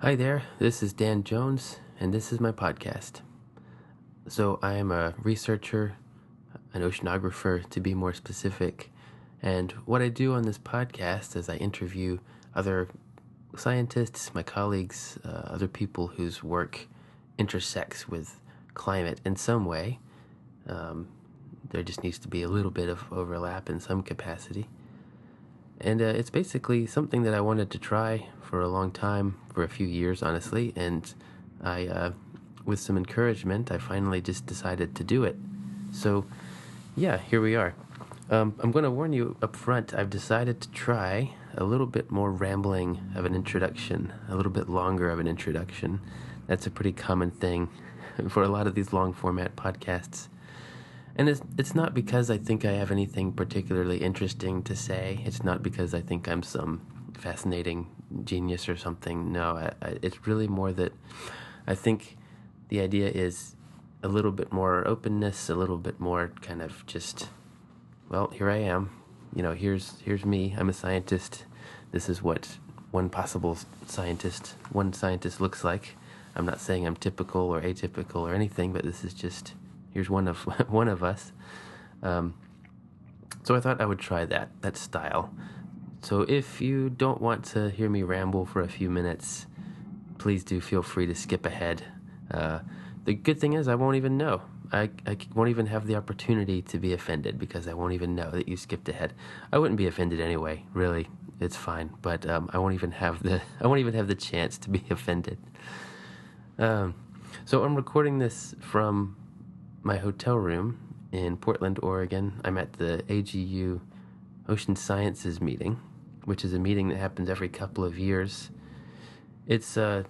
Hi there, this is Dan Jones, and this is my podcast. So, I am a researcher, an oceanographer to be more specific, and what I do on this podcast is I interview other scientists, my colleagues, uh, other people whose work intersects with climate in some way. Um, there just needs to be a little bit of overlap in some capacity. And uh, it's basically something that I wanted to try for a long time, for a few years, honestly. And I, uh, with some encouragement, I finally just decided to do it. So, yeah, here we are. Um, I'm going to warn you up front, I've decided to try a little bit more rambling of an introduction, a little bit longer of an introduction. That's a pretty common thing for a lot of these long format podcasts. And it's, it's not because I think I have anything particularly interesting to say. It's not because I think I'm some fascinating genius or something. No, I, I, it's really more that I think the idea is a little bit more openness, a little bit more kind of just, well, here I am. You know, here's here's me. I'm a scientist. This is what one possible scientist, one scientist looks like. I'm not saying I'm typical or atypical or anything, but this is just here's one of one of us. Um, so I thought I would try that that style. So if you don't want to hear me ramble for a few minutes, please do feel free to skip ahead. Uh, the good thing is I won't even know. I, I won't even have the opportunity to be offended because I won't even know that you skipped ahead. I wouldn't be offended anyway. Really, it's fine. But um, I won't even have the I won't even have the chance to be offended. Um, so I'm recording this from my hotel room in Portland, Oregon. I'm at the AGU Ocean Sciences meeting, which is a meeting that happens every couple of years. It's, uh,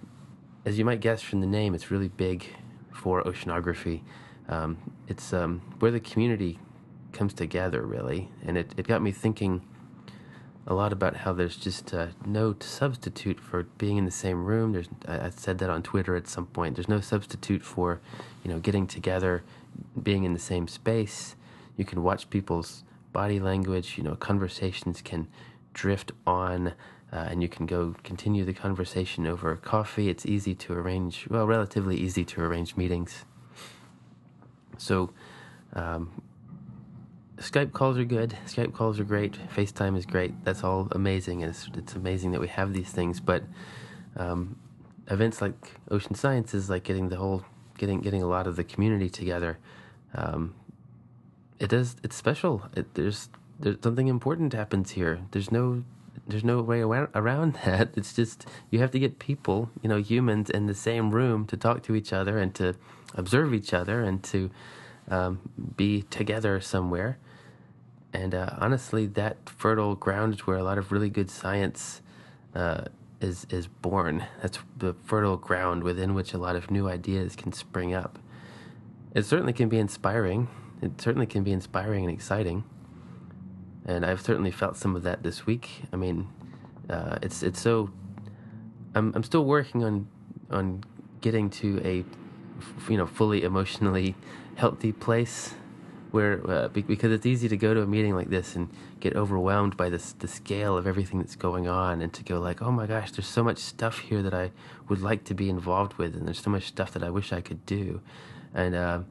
as you might guess from the name, it's really big for oceanography. Um, it's um, where the community comes together, really. And it, it got me thinking a lot about how there's just uh, no substitute for being in the same room. There's, I, I said that on Twitter at some point. There's no substitute for, you know, getting together being in the same space. You can watch people's body language. You know, conversations can drift on, uh, and you can go continue the conversation over coffee. It's easy to arrange, well, relatively easy to arrange meetings. So, um, Skype calls are good. Skype calls are great. FaceTime is great. That's all amazing, and it's, it's amazing that we have these things. But um, events like Ocean Sciences, like getting the whole getting getting a lot of the community together. Um, it does. It's special. It, there's there's something important happens here. There's no there's no way around that. It's just you have to get people, you know, humans in the same room to talk to each other and to observe each other and to um, be together somewhere. And uh, honestly, that fertile ground is where a lot of really good science uh, is is born. That's the fertile ground within which a lot of new ideas can spring up. It certainly can be inspiring. It certainly can be inspiring and exciting. And I've certainly felt some of that this week. I mean, uh, it's it's so. I'm I'm still working on on getting to a you know fully emotionally healthy place where uh, because it's easy to go to a meeting like this and get overwhelmed by this the scale of everything that's going on and to go like oh my gosh there's so much stuff here that I would like to be involved with and there's so much stuff that I wish I could do. And uh,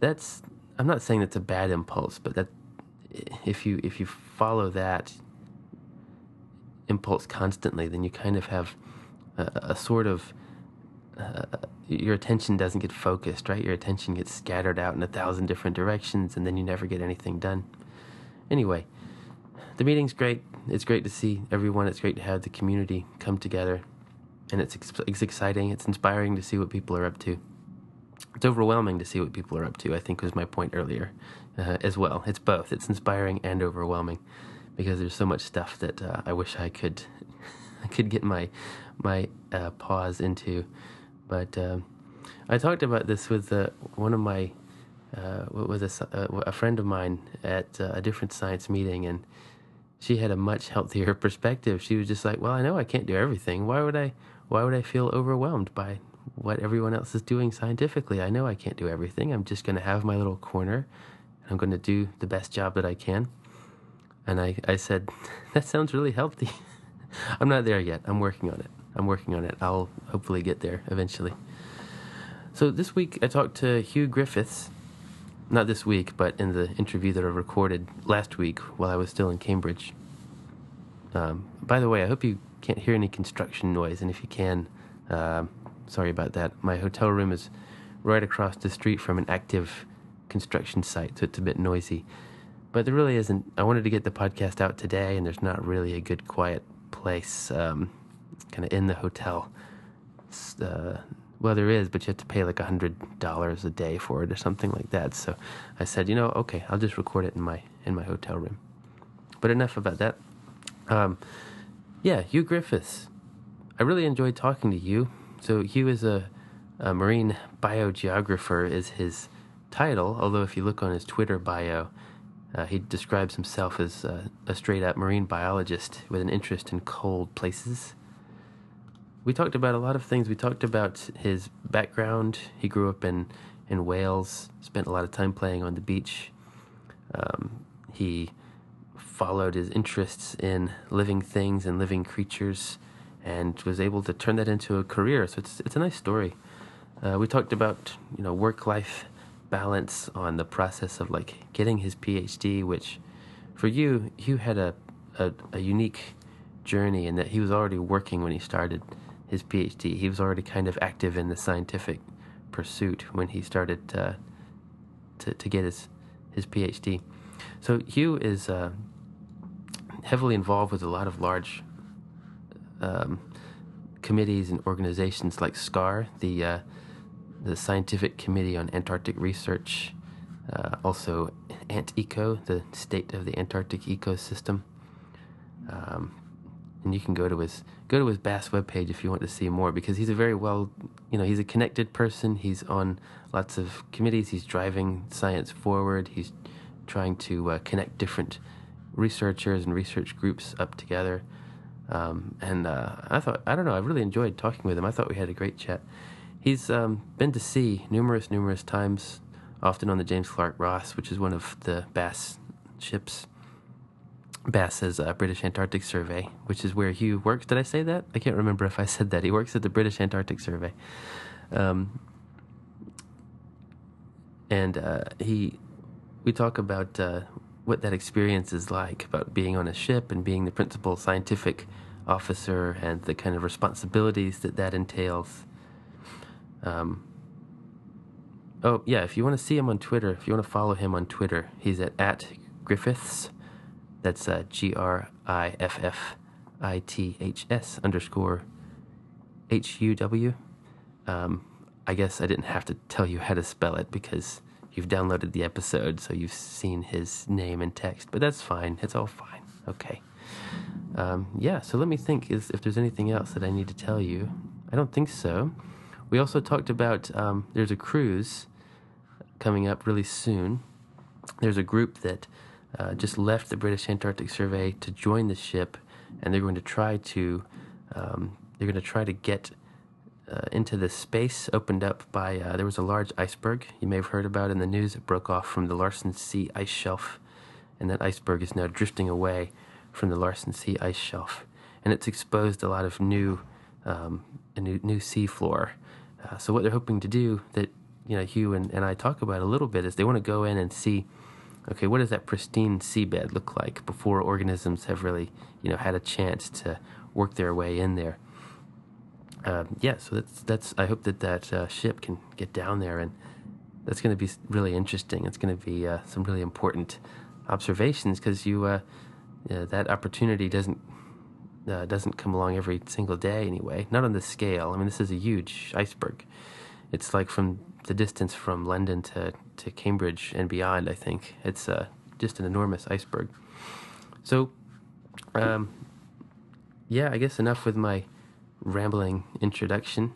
that's I'm not saying that's a bad impulse but that if you if you follow that impulse constantly then you kind of have a, a sort of uh, your attention doesn't get focused, right? Your attention gets scattered out in a thousand different directions, and then you never get anything done. Anyway, the meeting's great. It's great to see everyone. It's great to have the community come together, and it's it's exciting. It's inspiring to see what people are up to. It's overwhelming to see what people are up to. I think was my point earlier, uh, as well. It's both. It's inspiring and overwhelming, because there's so much stuff that uh, I wish I could I could get my my uh, paws into. But um, I talked about this with uh, one of my uh, with a, uh, a, friend of mine at uh, a different science meeting, and she had a much healthier perspective. She was just like, "Well, I know I can't do everything. Why would I? Why would I feel overwhelmed by what everyone else is doing scientifically? I know I can't do everything. I'm just going to have my little corner, and I'm going to do the best job that I can." And I, I said, "That sounds really healthy." I'm not there yet. I'm working on it. I'm working on it. I'll hopefully get there eventually. So this week I talked to Huw Griffiths. Not this week, but in the interview that I recorded last week while I was still in Cambridge. Um, by the way, I hope you can't hear any construction noise, and if you can, uh, sorry about that. My hotel room is right across the street from an active construction site, so it's a bit noisy. But there really isn't. I wanted to get the podcast out today, and there's not really a good quiet place um, kind of in the hotel. Uh, well, there is, but you have to pay like a hundred dollars a day for it or something like that. So I said, you know, okay, I'll just record it in my in my hotel room. But enough about that. Um, yeah, Huw Griffiths. I really enjoyed talking to Huw. So Huw is a, a marine biogeographer is his title. Although if you look on his Twitter bio, uh, he describes himself as uh, a straight up marine biologist with an interest in cold places. We talked about a lot of things. We talked about his background. He grew up in, in Wales, spent a lot of time playing on the beach. Um, he followed his interests in living things and living creatures and was able to turn that into a career. So it's, it's a nice story. Uh, we talked about you know work life balance on the process of like getting his PhD, which for you, Huw had a, a, a unique journey in that he was already working when he started his PhD. He was already kind of active in the scientific pursuit when he started to to, to get his his PhD. So Huw is uh, heavily involved with a lot of large um, committees and organizations like SCAR, the uh, the Scientific Committee on Antarctic Research, uh, also AntEco, the state of the Antarctic ecosystem. Um, and you can go to his go to his BAS webpage if you want to see more because he's a very well, you know, he's a connected person. He's on lots of committees. He's driving science forward. He's trying to uh, connect different researchers and research groups up together. Um, and uh, I thought, I don't know, I really enjoyed talking with him. I thought we had a great chat. He's um, been to sea numerous, numerous times, often on the James Clark Ross, which is one of the BAS ships. BAS says uh, British Antarctic Survey, which is where Huw works. Did I say that? I can't remember if I said that. He works at the British Antarctic Survey. Um, and uh, he, we talk about uh, what that experience is like, about being on a ship and being the principal scientific officer and the kind of responsibilities that that entails. Um, oh, yeah, if you want to see him on Twitter, if you want to follow him on Twitter, he's at, at Griffiths. That's uh, G R I F F I T H S underscore H U W. Um, I guess I didn't have to tell you how to spell it because you've downloaded the episode, so you've seen his name and text. But that's fine. It's all fine. Okay. Um, yeah. So let me think. Is if there's anything else that I need to tell you? I don't think so. We also talked about um, there's a cruise coming up really soon. There's a group that uh, just left the British Antarctic Survey to join the ship, and they're going to try to um, they're going to try to get uh, into the space opened up by uh, there was a large iceberg. You may have heard about in the news. It broke off from the Larsen C ice shelf, and that iceberg is now drifting away from the Larsen C ice shelf, and it's exposed a lot of new um, a new new sea floor uh, so what they're hoping to do that you know Huw and, and I talk about a little bit is they want to go in and see okay what does that pristine seabed look like before organisms have really you know had a chance to work their way in there. Um, yeah, so that's that's I hope that that uh, ship can get down there and that's going to be really interesting. It's going to be uh, some really important observations because you, uh, that opportunity doesn't uh, doesn't come along every single day anyway. Not on this scale. I mean, this is a huge iceberg. It's like from the distance from London to, to Cambridge and beyond, I think. It's uh, just an enormous iceberg. So, um, yeah, I guess enough with my rambling introduction.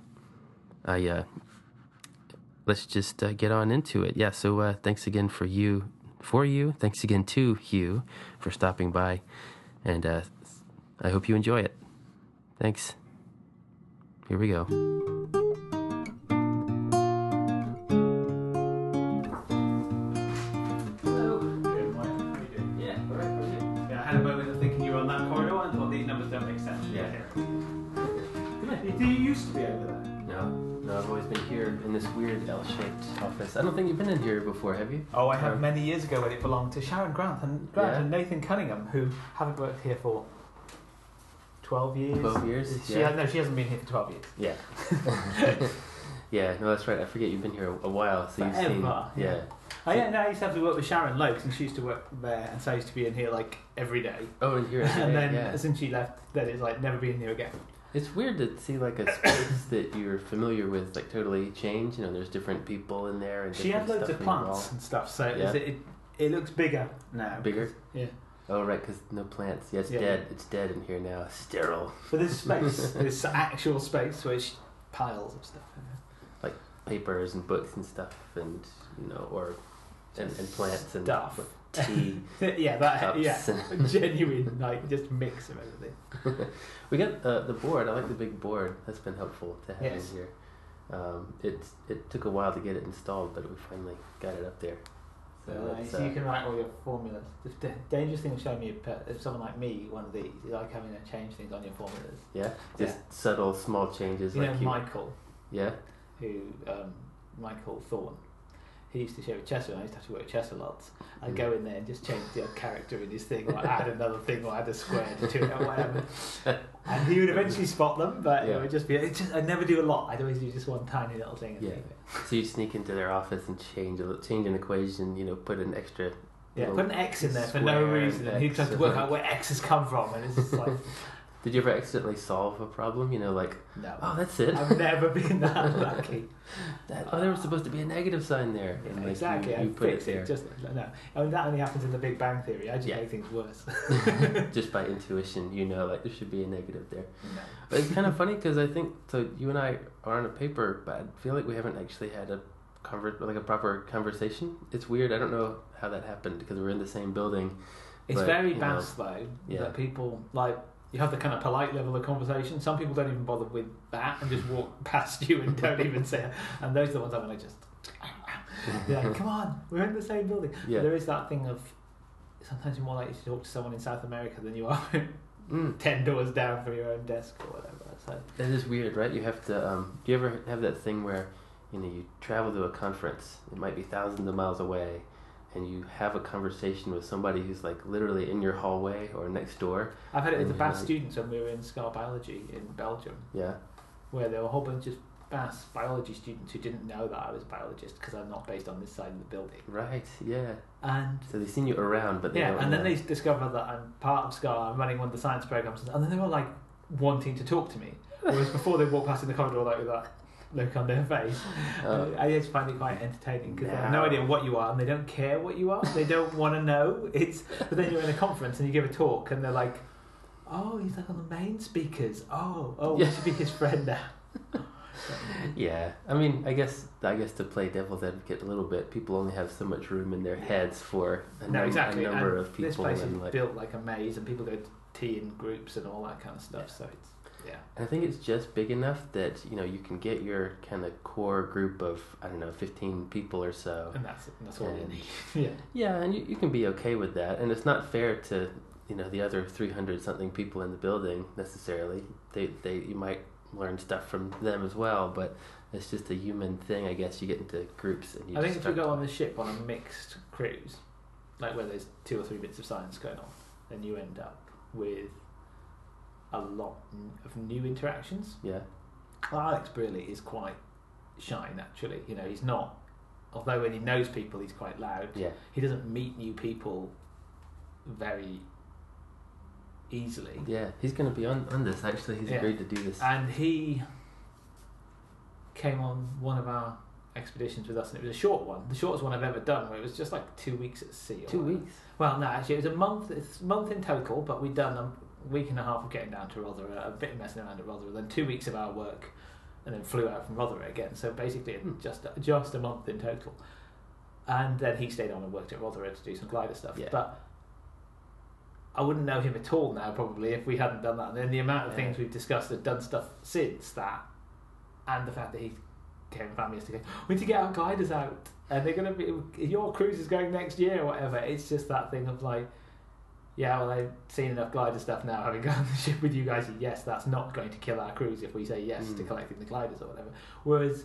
I uh, let's just uh, get on into it. Yeah. So uh, thanks again for you, for you. Thanks again to Huw for stopping by, and uh, I hope you enjoy it. Thanks. Here we go. I don't think you've been in here before, have you? Oh, I have Or- many years ago when it belonged to Sharon Grant and Grant Yeah. and Nathan Cunningham, who haven't worked here for twelve years. 12 years? She Yeah. has, no, she hasn't been here for twelve years. Yeah. yeah, no, that's right. I forget you've been here a while, so you've seen. Yeah. yeah. Oh yeah, no, I used to have to work with Sharon loads, and she used to work there, and so I used to be in here like every day. Oh, and here. and then yeah. since she left, then it's like never been here again. It's weird to see like a space that you're familiar with like totally change. You know, there's different people in there and She had loads stuff of plants and stuff, so Yeah. it, it it looks bigger now. Bigger? Yeah. Oh, right, because no plants. Yeah, it's Yeah. dead. It's dead in here now. Sterile. But there's space. there's actual space where she piles of stuff. In there. Like papers and books and stuff, and you know, or and, and plants and Stuff. Tea. yeah, that Cups yeah, genuine like just mix of everything. we got uh, the board. I like the big board. That's been helpful to have Yes. in here. Um, it it took a while to get it installed, but we finally got it up there. So Uh, so uh, you can write all your formulas. The dangerous thing showing me a someone like me one of these is like having to change things on your formulas. yeah, just subtle, small changes. You know you, Michael, yeah, who um, Michael Thorne. He used to show at and I used to have to work at Chester lots. I'd Mm. go in there and just change the character in his thing, or add another thing, or add a square to it, or whatever. And he would eventually spot them, but Yeah. it would just be. It just, I'd never do a lot. I'd always do just one tiny little thing. And Yeah. So you'd sneak into their office and change a, change an equation. You know, put an extra. Yeah, put an X in there for no reason, and he'd tries to work out where X has come from, and it's just like, Did you ever accidentally solve a problem? You know, like, no. oh, that's it. I've never been that lucky. That, oh, there was supposed to be a negative sign there. Yeah, like, exactly, You, I you put it fix it. there Just no. I mean, that only happens in the Big Bang Theory. I just Yeah. make things worse. just by intuition. You know, like there should be a negative there. no. But it's kind of funny because I think so. You and I are on a paper, but I feel like we haven't actually had a convert like a proper conversation. It's weird. I don't know how that happened because we're in the same building. It's But, very know, though yeah. that people like. You have the kind of polite level of conversation. Some people don't even bother with that and just walk past you and don't even say. it. And those are the ones I'm gonna just. yeah, come on, we're in the same building. Yeah. There is that thing of sometimes you're more likely to talk to someone in South America than you are Mm, ten doors down from your own desk or whatever. So that is weird, right? You have to. Um, do you ever have that thing where you know you travel to a conference? It might be thousands of miles away. And you have a conversation with somebody who's like literally in your hallway or next door. I've had it with the And, BAS like- students when we were in SCAR Biology in Belgium, Yeah. where there were a whole bunch of BAS biology students who didn't know that I was a biologist because I'm not based on this side of the building. Right. Yeah. And So they've seen you around, but they yeah, and then know. they discover that I'm part of SCAR, I'm running one of the science programs, and then they were like wanting to talk to me. Whereas before they walk past in the corridor like that look on their face. Oh. I just find it quite entertaining because they have no idea what you are and they don't care what you are. They don't want to know. It's but then you're in a conference and you give a talk and they're like, "Oh, he's like on the main speakers. Oh, oh, Yeah. we should be his friend now." Yeah, I mean, I guess I guess to play devil's advocate a little bit, people only have so much room in their heads for a, no, num- exactly. a number and of people, this place is like, built like a maze, and people go to tea in groups and all that kind of stuff. So it's yeah. I think it's just big enough that you know you can get your kind of core group of I don't know, fifteen people or so. And that's that's all you need. yeah. Yeah, and you, you can be okay with that, and it's not fair to you know the other three hundred something people in the building necessarily. They they you might learn stuff from them as well, but it's just a human thing, I guess. You get into groups and you. I think if you go on the ship on a mixed cruise, like where there's two or three bits of science going on, then you end up with a lot of new interactions. yeah, Alex Brearley is quite shy naturally. You know, he's not. Although when he knows people, he's quite loud. yeah, He doesn't meet new people very easily. yeah. He's going to be on on this. Actually, he's Yeah. agreed to do this. And he came on one of our expeditions with us, and it was a short one, the shortest one I've ever done, where it was just like two weeks at sea. Two whatever. weeks. Well, no, actually, it was a month. It's a month in total, but we'd done a week and a half of getting down to Rothera, a bit of messing around at Rothera, then two weeks of our work, and then flew out from Rothera again. So basically, Hmm. just just a month in total. And then he stayed on and worked at Rothera to do some glider stuff. Yeah. But I wouldn't know him at all now, probably, if we hadn't done that. And then the amount of Yeah. things we've discussed and done stuff since that, and the fact that he came and found me yesterday, we need to get our gliders out, and they're going to be your cruise is going next year or whatever. It's just that thing of like, yeah, well, I've seen enough glider stuff now, having gone on the ship with you guys. Yes, that's not going to kill our cruise if we say yes to Mm. collecting the gliders or whatever. Whereas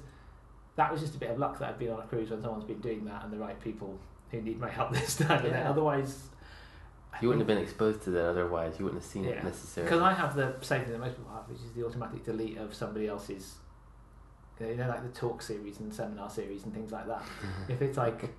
that was just a bit of luck that I've been on a cruise when someone's been doing that and the right people who need my help this time. Yeah. otherwise, You wouldn't have been exposed to that otherwise. You wouldn't have seen it necessarily. Because I have the same thing that most people have, which is the automatic delete of somebody else's. You know, like the talk series and seminar series and things like that. if it's like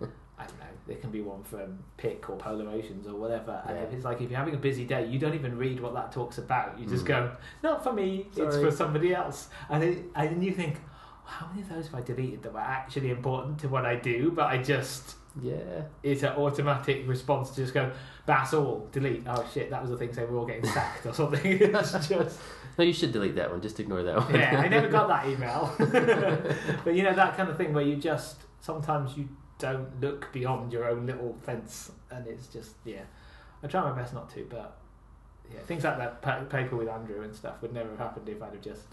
I don't know, there can be one from Pick or Polar Oceans or whatever. And Yeah. if it's like if you're having a busy day, you don't even read what that talk's about. You just Mm. go, not for me, it's for somebody else. And it, and then you think, how many of those have I deleted that were actually important to what I do? But I just yeah. it's an automatic response to just go, that's all, delete. Oh shit, that was the thing saying we're all getting sacked or something. it's just No, you should delete that one. Just ignore that one. yeah, I never got that email. but you know that kind of thing where you just sometimes you don't look beyond your own little fence, and it's just yeah. I try my best not to, but yeah, things like that pa- paper with Andrew and stuff would never have happened if I'd have just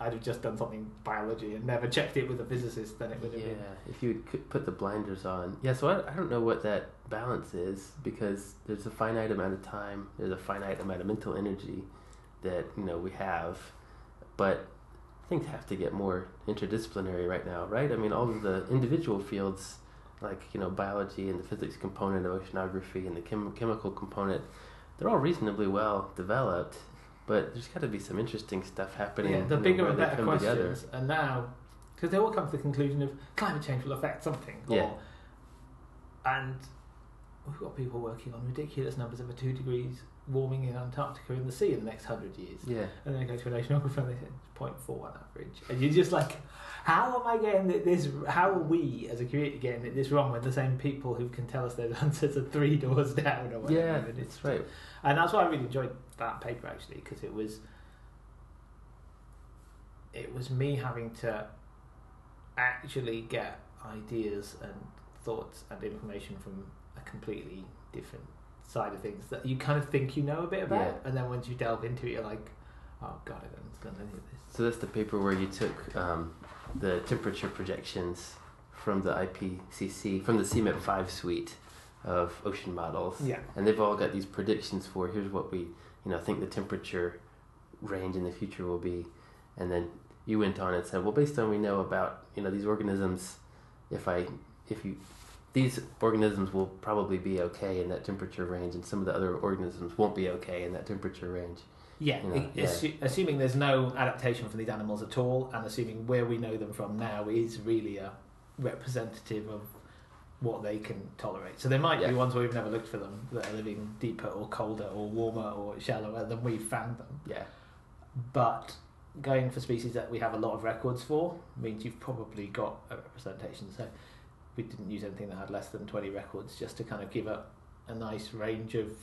I'd have just done something biology and never checked it with a physicist. Then it would have Yeah, been yeah. if you could put the blinders on. Yeah, so I, I don't know what that balance is because there's a finite amount of time, there's a finite amount of mental energy that, you know, we have. But things have to get more interdisciplinary right now, right? I mean, all of the individual fields, like, you know, biology and the physics component of oceanography and the chem- chemical component, they're all reasonably well developed. But there's got to be some interesting stuff happening. yeah, the know, bigger and better questions, together. and now because they all come to the conclusion of climate change will affect something, or, Yeah. and we've got people working on ridiculous numbers of a two degrees warming in Antarctica in the sea in the next hundred years, Yeah. and then they go to an oceanographer and they say it's 0.4 on average, and you're just like, how am I getting this? How are we as a community getting this wrong when the same people who can tell us those answers are three doors down or whatever? Yeah, and it's right. and that's why I really enjoyed that paper actually because it was it was me having to actually get ideas and thoughts and information from a completely different side of things that you kind of think you know a bit about Yeah. and then once you delve into it you're like oh god I don't understand any of this So that's the paper where you took um, the temperature projections from the IPCC, from the CMIP 5 suite of ocean models. yeah And they've all got these predictions for here's what we, you know, think the temperature range in the future will be. And then you went on and said, well, based on what we know about, you know, these organisms, if I, if you, these organisms will probably be okay in that temperature range, and some of the other organisms won't be okay in that temperature range. Yeah, You know, i- yeah. assuming there's no adaptation from these animals at all, and assuming where we know them from now is really a representative of what they can tolerate. So there might Yeah. be ones where we've never looked for them that are living deeper or colder or warmer or shallower than we've found them. Yeah. But going for species that we have a lot of records for means you've probably got a representation. So we didn't use anything that had less than 20 records just to kind of give a, a nice range of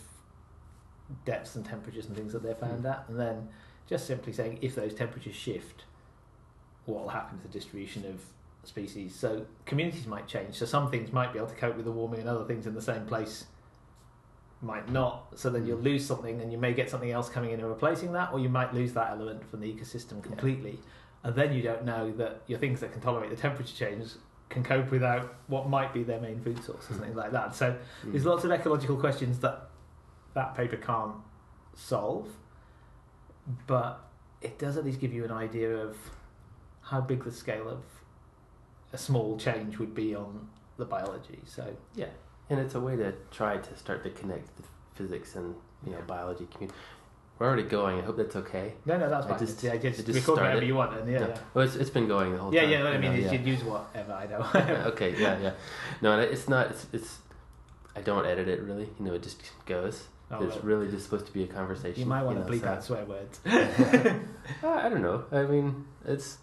depths and temperatures and things that they're found hmm. at. And then just simply saying if those temperatures shift, what will happen to the distribution of species? So communities might change. So some things might be able to cope with the warming and other things in the same place might not. So then you'll hmm. lose something and you may get something else coming in and replacing that, or you might lose that element from the ecosystem completely. And then you don't know that your things that can tolerate the temperature change can cope without what might be their main food source or something like that. So Mm. there's lots of ecological questions that that paper can't solve, but it does at least give you an idea of how big the scale of a small change would be on the biology. So Yeah, and it's a way to try to start to connect the physics and you know Yeah. biology community. We're already going. I hope that's okay. no, no, that's I fine. just- yeah, just, I just record whatever started. you want, and yeah, No. yeah. Well, it's, it's been going the whole Yeah, time. yeah, what I mean yeah. you'd use whatever I know. Yeah, okay, yeah, yeah. No, it's not. It's, it's. I don't edit it really. You know, it just goes. Oh, it's really just supposed to be a conversation. you might want to know, bleep so- out swear words. Uh, I don't know. I mean, it's.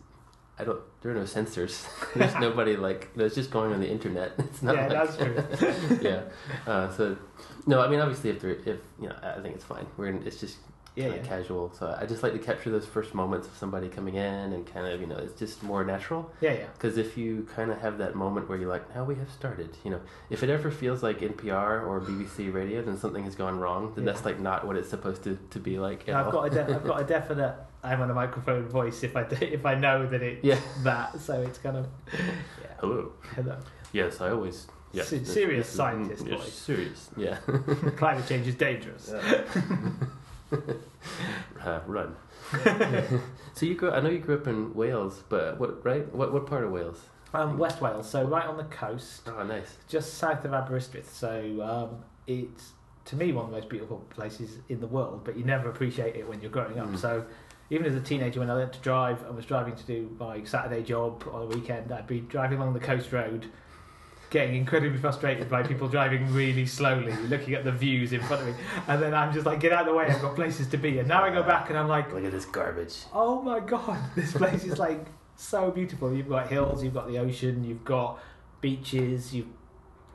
I don't. There are no censors. There's nobody like. It's just going on the internet. It's not. yeah, like, that's true. yeah. Uh, so, no, I mean, obviously, if there, if you know, I think it's fine. We're in, it's just Yeah, yeah. casual. So I just like to capture those first moments of somebody coming in and kind of, you know, it's just more natural. Yeah, yeah. Because if you kind of have that moment where you're like, now we have started, you know, if it ever feels like NPR or BBC radio, then something has gone wrong. Then Yeah. that's like not what it's supposed to, to be like. I've got a de- I've got a definite I'm on a microphone voice if I do, if I know that it's Yeah. that. So it's kind of yeah. Hello. Hello. Yes, I always Yeah, Se- this- serious this scientist mm, voice. Serious, yeah. Climate change is dangerous. uh, run. so you grew. I know you grew up in Wales, but what? Right? What? What part of Wales? Um, West Wales, so right on the coast, Oh, nice. just south of Aberystwyth. So um, it's to me one of the most beautiful places in the world, but you never appreciate it when you're growing up. Mm. So even as a teenager, when I learned to drive and was driving to do my Saturday job on a weekend, I'd be driving along the coast road, getting incredibly frustrated by people driving really slowly, looking at the views in front of me, and then I'm just like, get out of the way, I've got places to be. And now I go back and I'm like, Look at this garbage. oh my god, this place is like so beautiful. You've got hills, you've got the ocean, you've got beaches, you've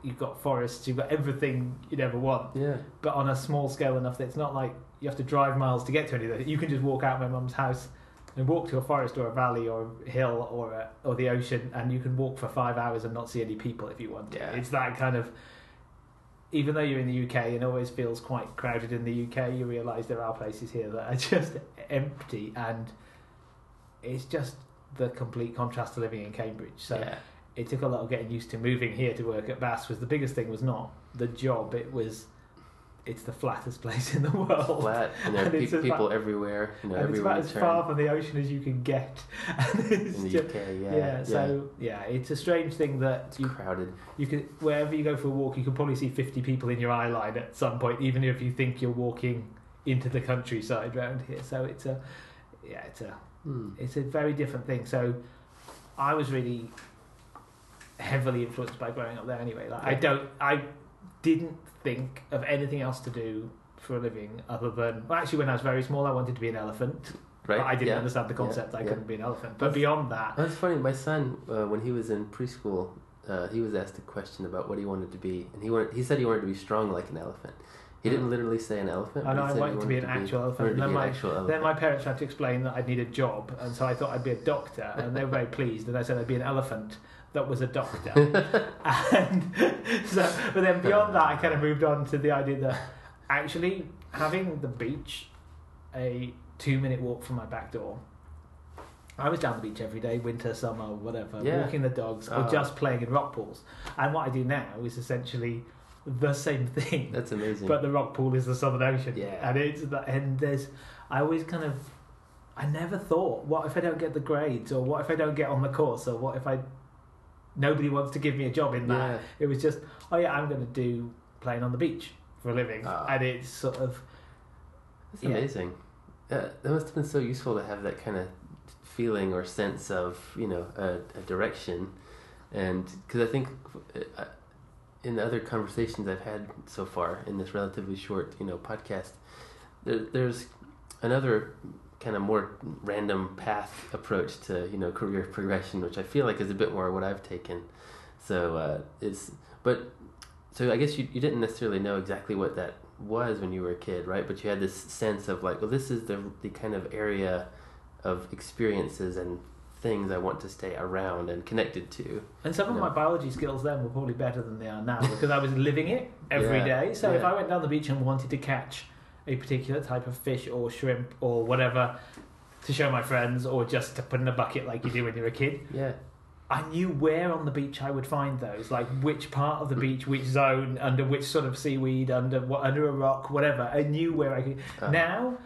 you've got forests, you've got everything you'd ever want, Yeah. but on a small scale enough that it's not like you have to drive miles to get to any of anything. You can just walk out of my mum's house and walk to a forest or a valley or a hill or a, or the ocean, and you can walk for five hours and not see any people if you want. Yeah. It's that kind of. Even though you're in the UK and always feels quite crowded in the UK, you realise there are places here that are just empty, and it's just the complete contrast to living in Cambridge. So yeah. it took a lot of getting used to moving here to work at BAS. Was the biggest thing was not the job; it was it's the flattest place in the world. Flat, and there are And pe- about- people everywhere. You know, and it's about as turn far from the ocean as you can get. In the just- UK. Yeah. yeah, so yeah, it's a strange thing that it's you crowded. you can wherever you go for a walk, you can probably see fifty people in your eye line at some point, even if you think you're walking into the countryside round here. So it's a yeah, it's a Hmm. it's a very different thing. So I was really heavily influenced by growing up there anyway. Like I don't I didn't think of anything else to do for a living other than well actually when I was very small I wanted to be an elephant. Right. But I didn't yeah. understand the concept I yeah. couldn't be an elephant. But beyond that That's funny. My son, uh, when he was in preschool, uh, he was asked a question about what he wanted to be, and he wanted. He said he wanted to be strong like an elephant. He didn't literally say an elephant. I know, I wanted to be an actual elephant. Then be an my- actual elephant. Then my parents tried to explain that I'd need a job, and so I thought I'd be a doctor, and they were very pleased. And I said I'd be an elephant that was a doctor. and so, but then beyond that, I kind of moved on to the idea that actually having the beach a two-minute walk from my back door. I was down the beach every day, winter, summer, whatever, Yeah. walking the dogs, or Oh. just playing in rock pools. And what I do now is essentially the same thing. That's amazing. But the rock pool is the Southern Ocean. Yeah. And it's that, and there's, I always kind of, I never thought, what if I don't get the grades, or what if I don't get on the course, or what if I, nobody wants to give me a job in that. Yeah. It was just, oh yeah, I'm going to do playing on the beach for a living, Ah. and it's sort of, That's Yeah. amazing. Uh, that must have been so useful to have that kind of feeling or sense of you know a, a direction, and because I think uh, in the other conversations I've had so far in this relatively short you know podcast, there, there's another kind of more random path approach to you know career progression, which I feel like is a bit more what I've taken. So uh, it's but so I guess you you didn't necessarily know exactly what that was when you were a kid, right? But you had this sense of like, well, this is the the kind of area of experiences and things I want to stay around and connected to. and some of Yeah. my biology skills then were probably better than they are now because I was living it every day. Yeah. So if I went down the beach and wanted to catch a particular type of fish or shrimp or whatever to show my friends or just to put in a bucket like you do when you're a kid, Yeah, I knew where on the beach I would find those, like which part of the beach, which zone, under which sort of seaweed, under what, under a rock, whatever. I knew where I could. Uh, Now,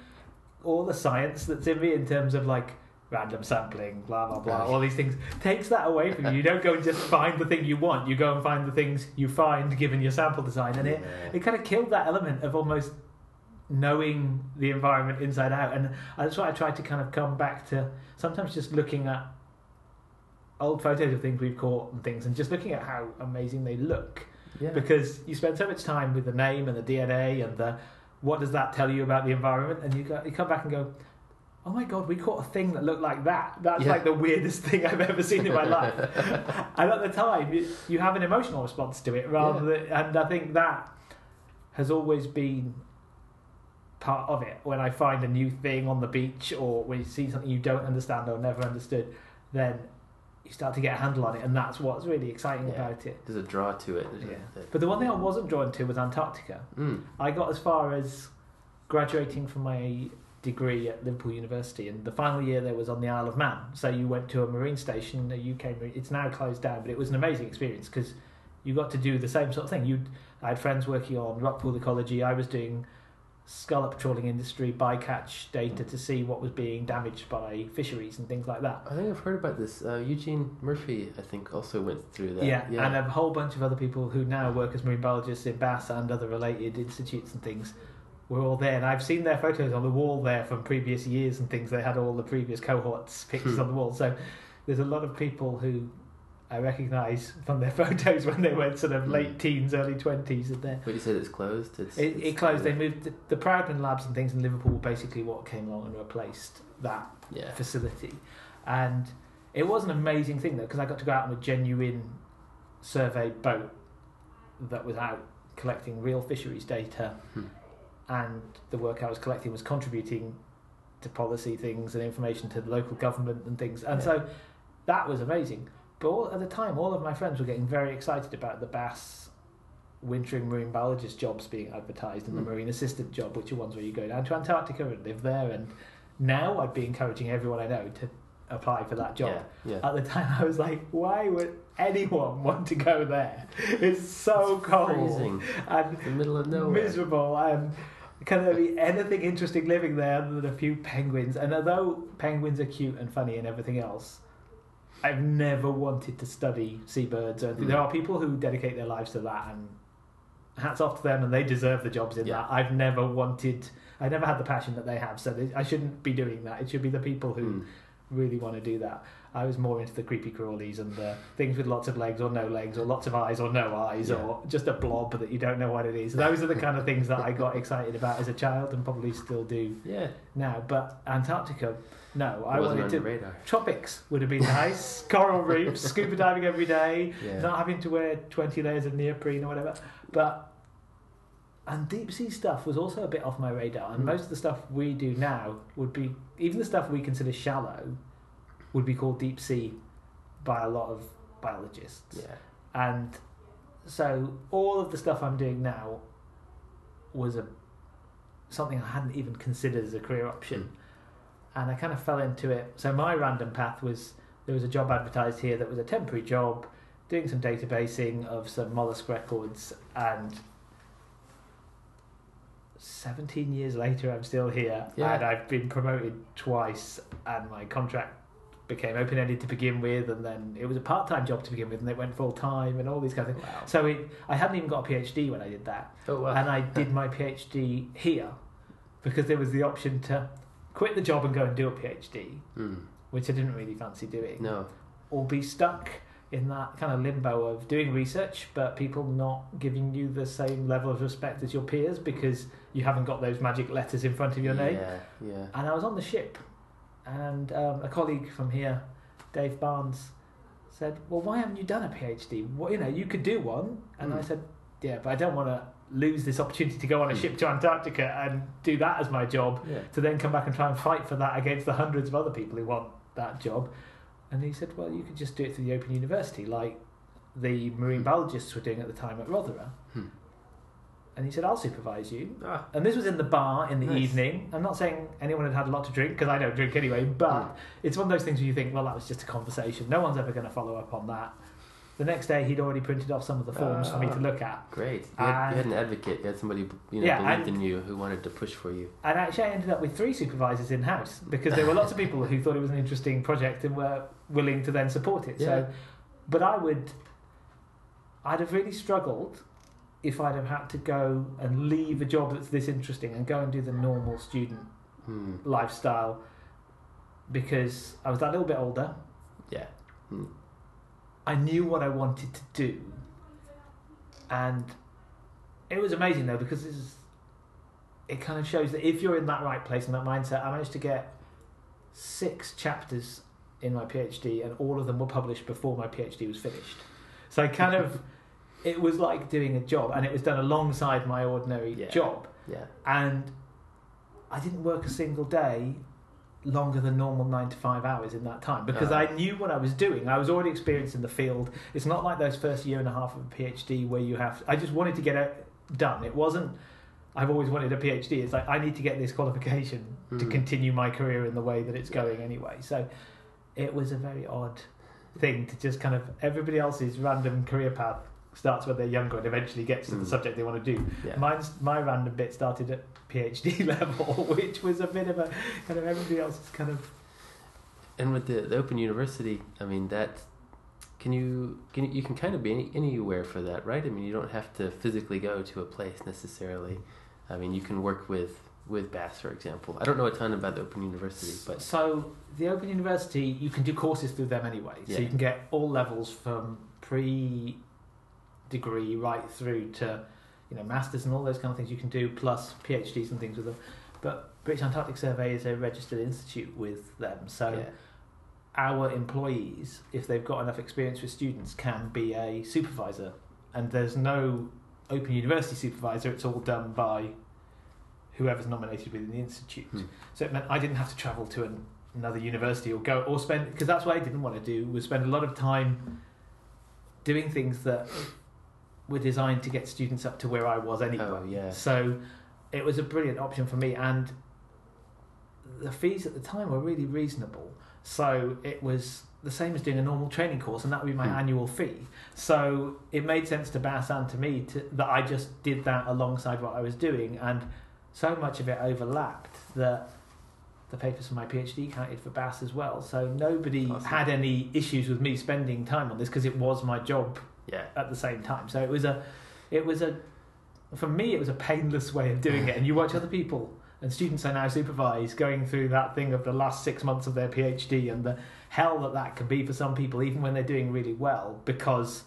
all the science that's in me in terms of like random sampling, blah blah blah, Uh. all these things takes that away from you. You don't go and just find the thing you want. You go and find the things you find given your sample design, and it it kind of killed that element of almost knowing the environment inside out. And that's why I try to kind of come back to sometimes just looking at old photos of things we've caught and things and just looking at how amazing they look. Yeah. because you spend so much time with the name and the DNA and the what does that tell you about the environment? And you go, you come back and go oh my god we caught a thing that looked like that. That's Yeah. like the weirdest thing I've ever seen in my life. And at the time you, you have an emotional response to it rather than and I think that has always been part of it when I find a new thing on the beach or when you see something you don't understand or never understood then you start to get a handle on it and that's what's really exciting Yeah. about it There's a draw to it. Yeah. that- but the one thing I wasn't drawn to was Antarctica Mm. I got as far as graduating from my degree at Liverpool University, and the final year there was on the Isle of Man. So you went to a marine station, a UK marine. It's now closed down, but it was an amazing experience because you got to do the same sort of thing. You, I had friends working on rockpool ecology. I was doing scallop trawling industry bycatch data to see what was being damaged by fisheries and things like that. I think I've heard about this. Uh, Eugene Murphy, I think, also went through that. Yeah, yeah, and a whole bunch of other people who now work as marine biologists in BAS and other related institutes and things were all there. And I've seen their photos on the wall there from previous years and things. They had all the previous cohorts pictures Hmm. on the wall. So there's a lot of people who I recognise from their photos when they were sort of Hmm. late teens, early 20s. And they're- But you said it's closed. It's, it, it's- it closed. They moved the, the Proudman labs and things in Liverpool were basically what came along and replaced that Yeah. facility. And it was an amazing thing though, because I got to go out on a genuine survey boat that was out collecting real fisheries data, Hmm. and the work I was collecting was contributing to policy things and information to the local government and things. And Yeah. so that was amazing. But all, at the time, all of my friends were getting very excited about the BAS wintering marine biologist jobs being advertised and the Hmm. marine assistant job, which are ones where you go down to Antarctica and live there. And now I'd be encouraging everyone I know to apply for that job. Yeah. yeah. At the time, I was like, why would anyone want to go there? It's so It's cold freezing. and the middle of nowhere. miserable and can there be anything interesting living there other than a few penguins? And although penguins are cute and funny and everything else, I've never wanted to study seabirds. Or anything. Mm. There are people who dedicate their lives to that, and hats off to them, and they deserve the jobs in Yeah. that. I've never wanted, I never had the passion that they have, so they, I shouldn't be doing that. It should be the people who Hmm. really want to do that. I was more into the creepy crawlies and the things with lots of legs or no legs or lots of eyes or no eyes Yeah. or just a blob that you don't know what it is. Those are the kind of things that I got excited about as a child and probably still do Yeah. now. But Antarctica, no, I wasn't wanted to. Tropics would have been nice. Coral reefs, scuba diving every day, Yeah. not having to wear 20 layers of neoprene or whatever. But and deep sea stuff was also a bit off my radar. And Mm. most of the stuff we do now would be even the stuff we consider shallow would be called deep sea by a lot of biologists. Yeah. And so all of the stuff I'm doing now was a something I hadn't even considered as a career option. And I kind of fell into it. So my random path was there was a job advertised here that was a temporary job doing some databasing of some mollusk records and 17 years later I'm still here Yeah. and I've been promoted twice and my contract became open ended to begin with, and then it was a part time job to begin with, and it went full time, and all these kind of things. Wow. So it, I hadn't even got a PhD when I did that, Oh wow. and I did my PhD here because there was the option to quit the job and go and do a PhD, Hmm. which I didn't really fancy doing, No. or be stuck in that kind of limbo of doing research but people not giving you the same level of respect as your peers because you haven't got those magic letters in front of your name. Yeah. Yeah. And I was on the ship, and um, a colleague from here, Dave Barnes, said, "Well, why haven't you done a PhD? What you know, you could do one." And I Mm. said, "Yeah, but I don't want to lose this opportunity to go on a Mm. ship to Antarctica and do that as my job, Yeah. to then come back and try and fight for that against the hundreds of other people who want that job." And he said, "Well, you could just do it through the Open University, like the marine biologists were doing at the time at Rothera. Hmm. And he said, "I'll supervise you." Ah. And this was in the bar in the Nice. evening. I'm not saying anyone had had a lot to drink because I don't drink anyway, but Mm. it's one of those things where you think, well, that was just a conversation. No one's ever going to follow up on that. The next day, he'd already printed off some of the forms for me to Ah. look at. Great. You had, you had an advocate. You had somebody you know Yeah, believed and- in you who wanted to push for you. And actually, I ended up with three supervisors in house because there were lots of people who thought it was an interesting project and were willing to then support it. Yeah. So, but I would, I'd have really struggled if I'd have had to go and leave a job that's this interesting and go and do the normal student Hmm. lifestyle because I was that little bit older. Yeah. Hmm. I knew what I wanted to do, and it was amazing though because it kind of shows that if you're in that right place and that mindset, I managed to get six chapters in my PhD, and all of them were published before my PhD was finished. So I kind of, it was like doing a job, and it was done alongside my ordinary Yeah. job. Yeah. and I didn't work a single day longer than normal nine to five hours in that time because Ah. I knew what I was doing. I was already experienced in the field. It's not like those first year and a half of a PhD where you have. I just wanted to get it done. It wasn't. I've always wanted a PhD. It's like I need to get this qualification to Mhm. continue my career in the way that it's going anyway. So it was a very odd thing to just kind of everybody else's random career path starts when they're younger and eventually gets to the Mm. subject they want to do. Yeah. Mine's my random bit started at PhD level, which was a bit of a kind of everybody else's kind of And with the, the Open University, I mean that can you can you, you can kind of be any, anywhere for that, right? I mean, you don't have to physically go to a place necessarily. I mean, you can work with with BAS, for example. I don't know a ton about the Open University, but so the Open University you can do courses through them anyway. So you can get all levels from pre degree right through to you know masters and all those kind of things you can do plus PhDs and things with them. But British Antarctic Survey is a registered institute with them, so yeah, our employees, if they've got enough experience with students, can be a supervisor. And there's no open university supervisor, it's all done by whoever's nominated within the institute. Hmm. So it meant I didn't have to travel to an, another university or go or spend because that's what I didn't want to do was spend a lot of time doing things that were designed to get students up to where I was anyway. Oh, yeah. So it was a brilliant option for me and the fees at the time were really reasonable. So it was the same as doing a normal training course, and that would be my Hmm. annual fee. So it made sense to BAS and to me to, that I just did that alongside what I was doing, and so much of it overlapped that the papers for my PhD counted for BAS as well. So nobody Awesome. had any issues with me spending time on this because it was my job yeah, at the same time. So it was a, it was a, for me it was a painless way of doing it. And you watch other people and students I now supervise going through that thing of the last six months of their PhD and the hell that that can be for some people, even when they're doing really well, because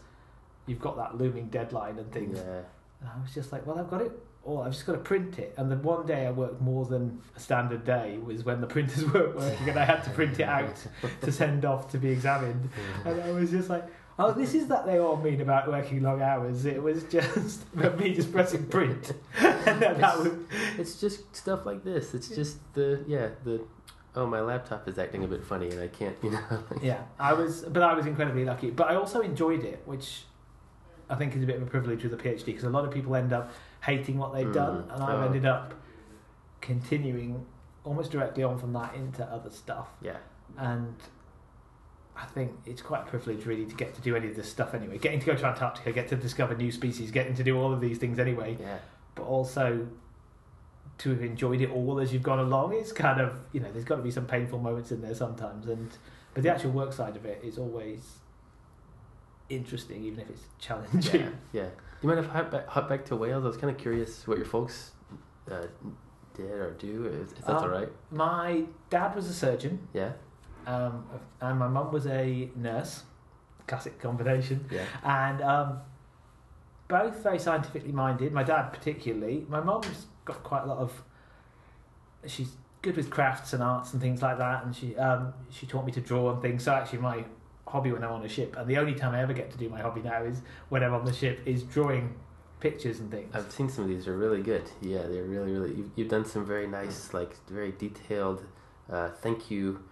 you've got that looming deadline and things. yeah. And I was just like, well, I've got it. all. I've just got to print it. And the one day I worked more than a standard day was when the printers weren't working and I had to print it out to send off to be examined. And I was just like, oh, this is that they all mean about working long hours. It was just me just pressing print. and then that was, It's just stuff like this. It's just the yeah the oh my laptop is acting a bit funny and I can't you know. like- yeah, I was, but I was incredibly lucky. But I also enjoyed it, which I think is a bit of a privilege with a PhD because a lot of people end up hating what they've Mm. done, and I've Oh. ended up continuing almost directly on from that into other stuff. yeah. And I think it's quite a privilege, really, to get to do any of this stuff anyway. Getting to go to Antarctica, get to discover new species, getting to do all of these things anyway, Yeah. but also to have enjoyed it all as you've gone along. It's kind of you know, there's got to be some painful moments in there sometimes, and but the actual work side of it is always interesting, even if it's challenging. Yeah. Yeah. Do you mind if I hop back, hop back to Wales? I was kind of curious what your folks uh, did or do, if, if that's Um, all right. My dad was a surgeon, Yeah. Um, and my mum was a nurse. Classic combination. Yeah. and um, both very scientifically minded. My dad, particularly. My mum's got quite a lot of. She's good with crafts and arts and things like that, and she um, she taught me to draw and things. So actually, my hobby when I'm on a ship, and the only time I ever get to do my hobby now is when I'm on the ship, is drawing pictures and things. I've seen some of these. They're really good. Yeah, they're really, really. You've, you've done some very nice, like very detailed. Uh, thank you,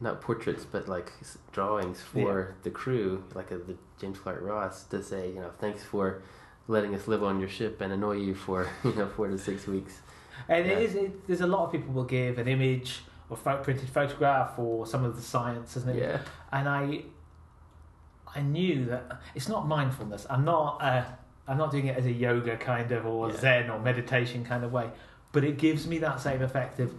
not portraits, but like drawings for the crew, like uh, the James Clark Ross, to say, you know, thanks for letting us live on your ship and annoy you for you know four to six weeks. And Yeah. it is. It, there's a lot of people will give an image or pho- printed photograph or some of the science, isn't it? Yeah. and I I knew that it's not mindfulness. I'm not uh, I'm not doing it as a yoga kind of or Yeah. Zen or meditation kind of way, but it gives me that same effect of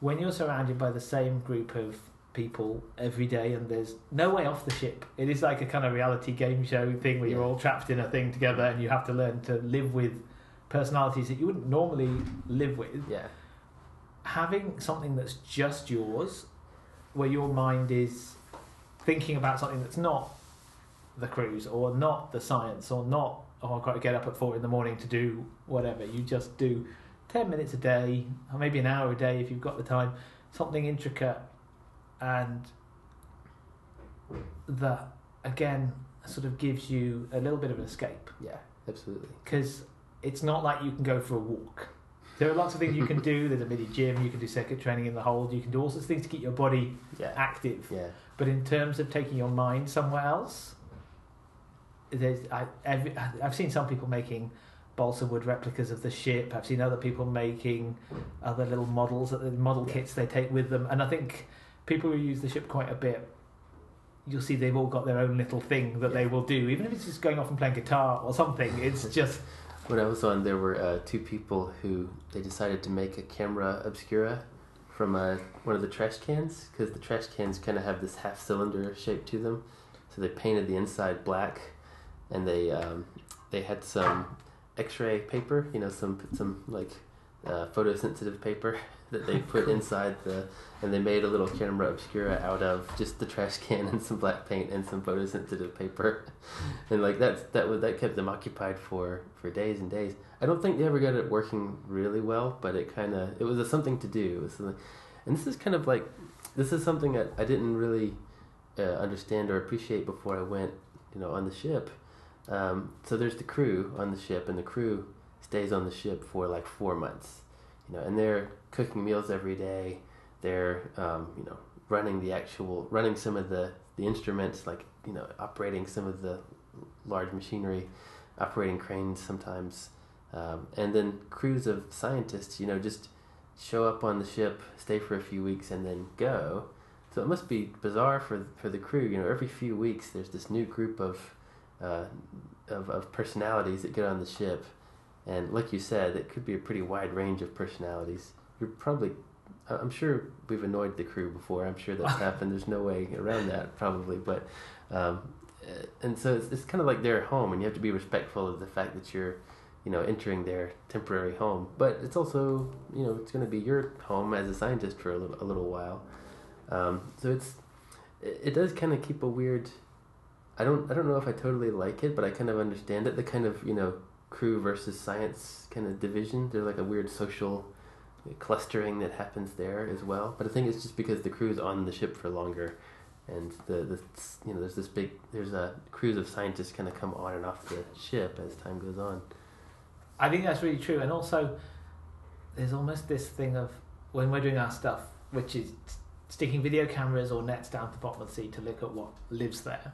when you're surrounded by the same group of people every day and there's no way off the ship. It is like a kind of reality game show thing where you're all trapped in a thing together and you have to learn to live with personalities that you wouldn't normally live with Yeah. having something that's just yours, where your mind is thinking about something that's not the cruise or not the science or not, oh, I've got to get up at four in the morning to do whatever. You just do 10 minutes a day, or maybe an hour a day if you've got the time, something intricate and that, again, sort of gives you a little bit of an escape Yeah. Absolutely. because it's not like you can go for a walk. There are lots of things you can do. There's a mini gym. You can do circuit training in the hold. You can do all sorts of things to keep your body Yeah. active. Yeah. But in terms of taking your mind somewhere else, there's I, every, I've seen some people making balsa wood replicas of the ship. I've seen other people making other little models, the model Yeah. kits they take with them. And I think people who use the ship quite a bit you'll see they've all got their own little thing that they will do, even if it's just going off and playing guitar or something. It's just When I was on, there were uh, two people who they decided to make a camera obscura from uh, one of the trash cans because the trash cans kind of have this half cylinder shape to them. So they painted the inside black, and they um, they had some X-ray paper, you know, some some like uh, photosensitive paper that they put inside the, and they made a little camera obscura out of just the trash can and some black paint and some photosensitive paper, and like that's that was that kept them occupied for for days and days. I don't think they ever got it working really well, but it kind of it was a something to do. It was something, and this is kind of like this is something that I didn't really uh, understand or appreciate before I went, you know, on the ship. Um, so there's the crew on the ship, and the crew stays on the ship for like four months, know, and they're cooking meals every day. They're, um, you know, running the actual, running some of the the instruments, like you know, operating some of the large machinery, operating cranes sometimes, um, and then crews of scientists, you know, just show up on the ship, stay for a few weeks, and then go. So it must be bizarre for for the crew. You know, every few weeks there's this new group of uh, of, of personalities that get on the ship, and like you said, it could be a pretty wide range of personalities. You're probably, I'm sure we've annoyed the crew before. I'm sure that's happened. There's no way around that probably, but um, uh, and so it's, it's kind of like their home, and you have to be respectful of the fact that you're you know entering their temporary home but it's also you know it's going to be your home as a scientist for a little, a little while um, so it's it, it does kind of keep a weird i don't i don't know if i totally like it but i kind of understand it the kind of you know crew versus science kind of division there's like a weird social clustering that happens there as well but i think it's just because the crew is on the ship for longer and the, the you know there's this big there's a crews of scientists kind of come on and off the ship as time goes on I think that's really true. And also, there's almost this thing of when we're doing our stuff, which is sticking video cameras or nets down to the bottom of the sea to look at what lives there.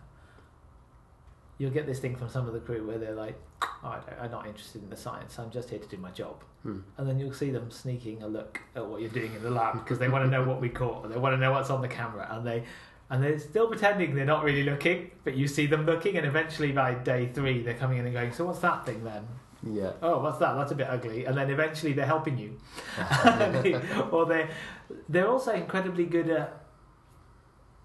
You'll get this thing from some of the crew where they're like, oh, I don't, I'm not interested in the science. I'm just here to do my job. Hmm. And then you'll see them sneaking a look at what you're doing in the lab because they want to know what we caught. Or they want to know what's on the camera, and they and they're still pretending they're not really looking, but you see them looking, and eventually by day three they're coming in and going, "So what's that thing then?" yeah oh, what's that? That's a bit ugly. And then eventually they're helping you. or they're, they're also incredibly good at,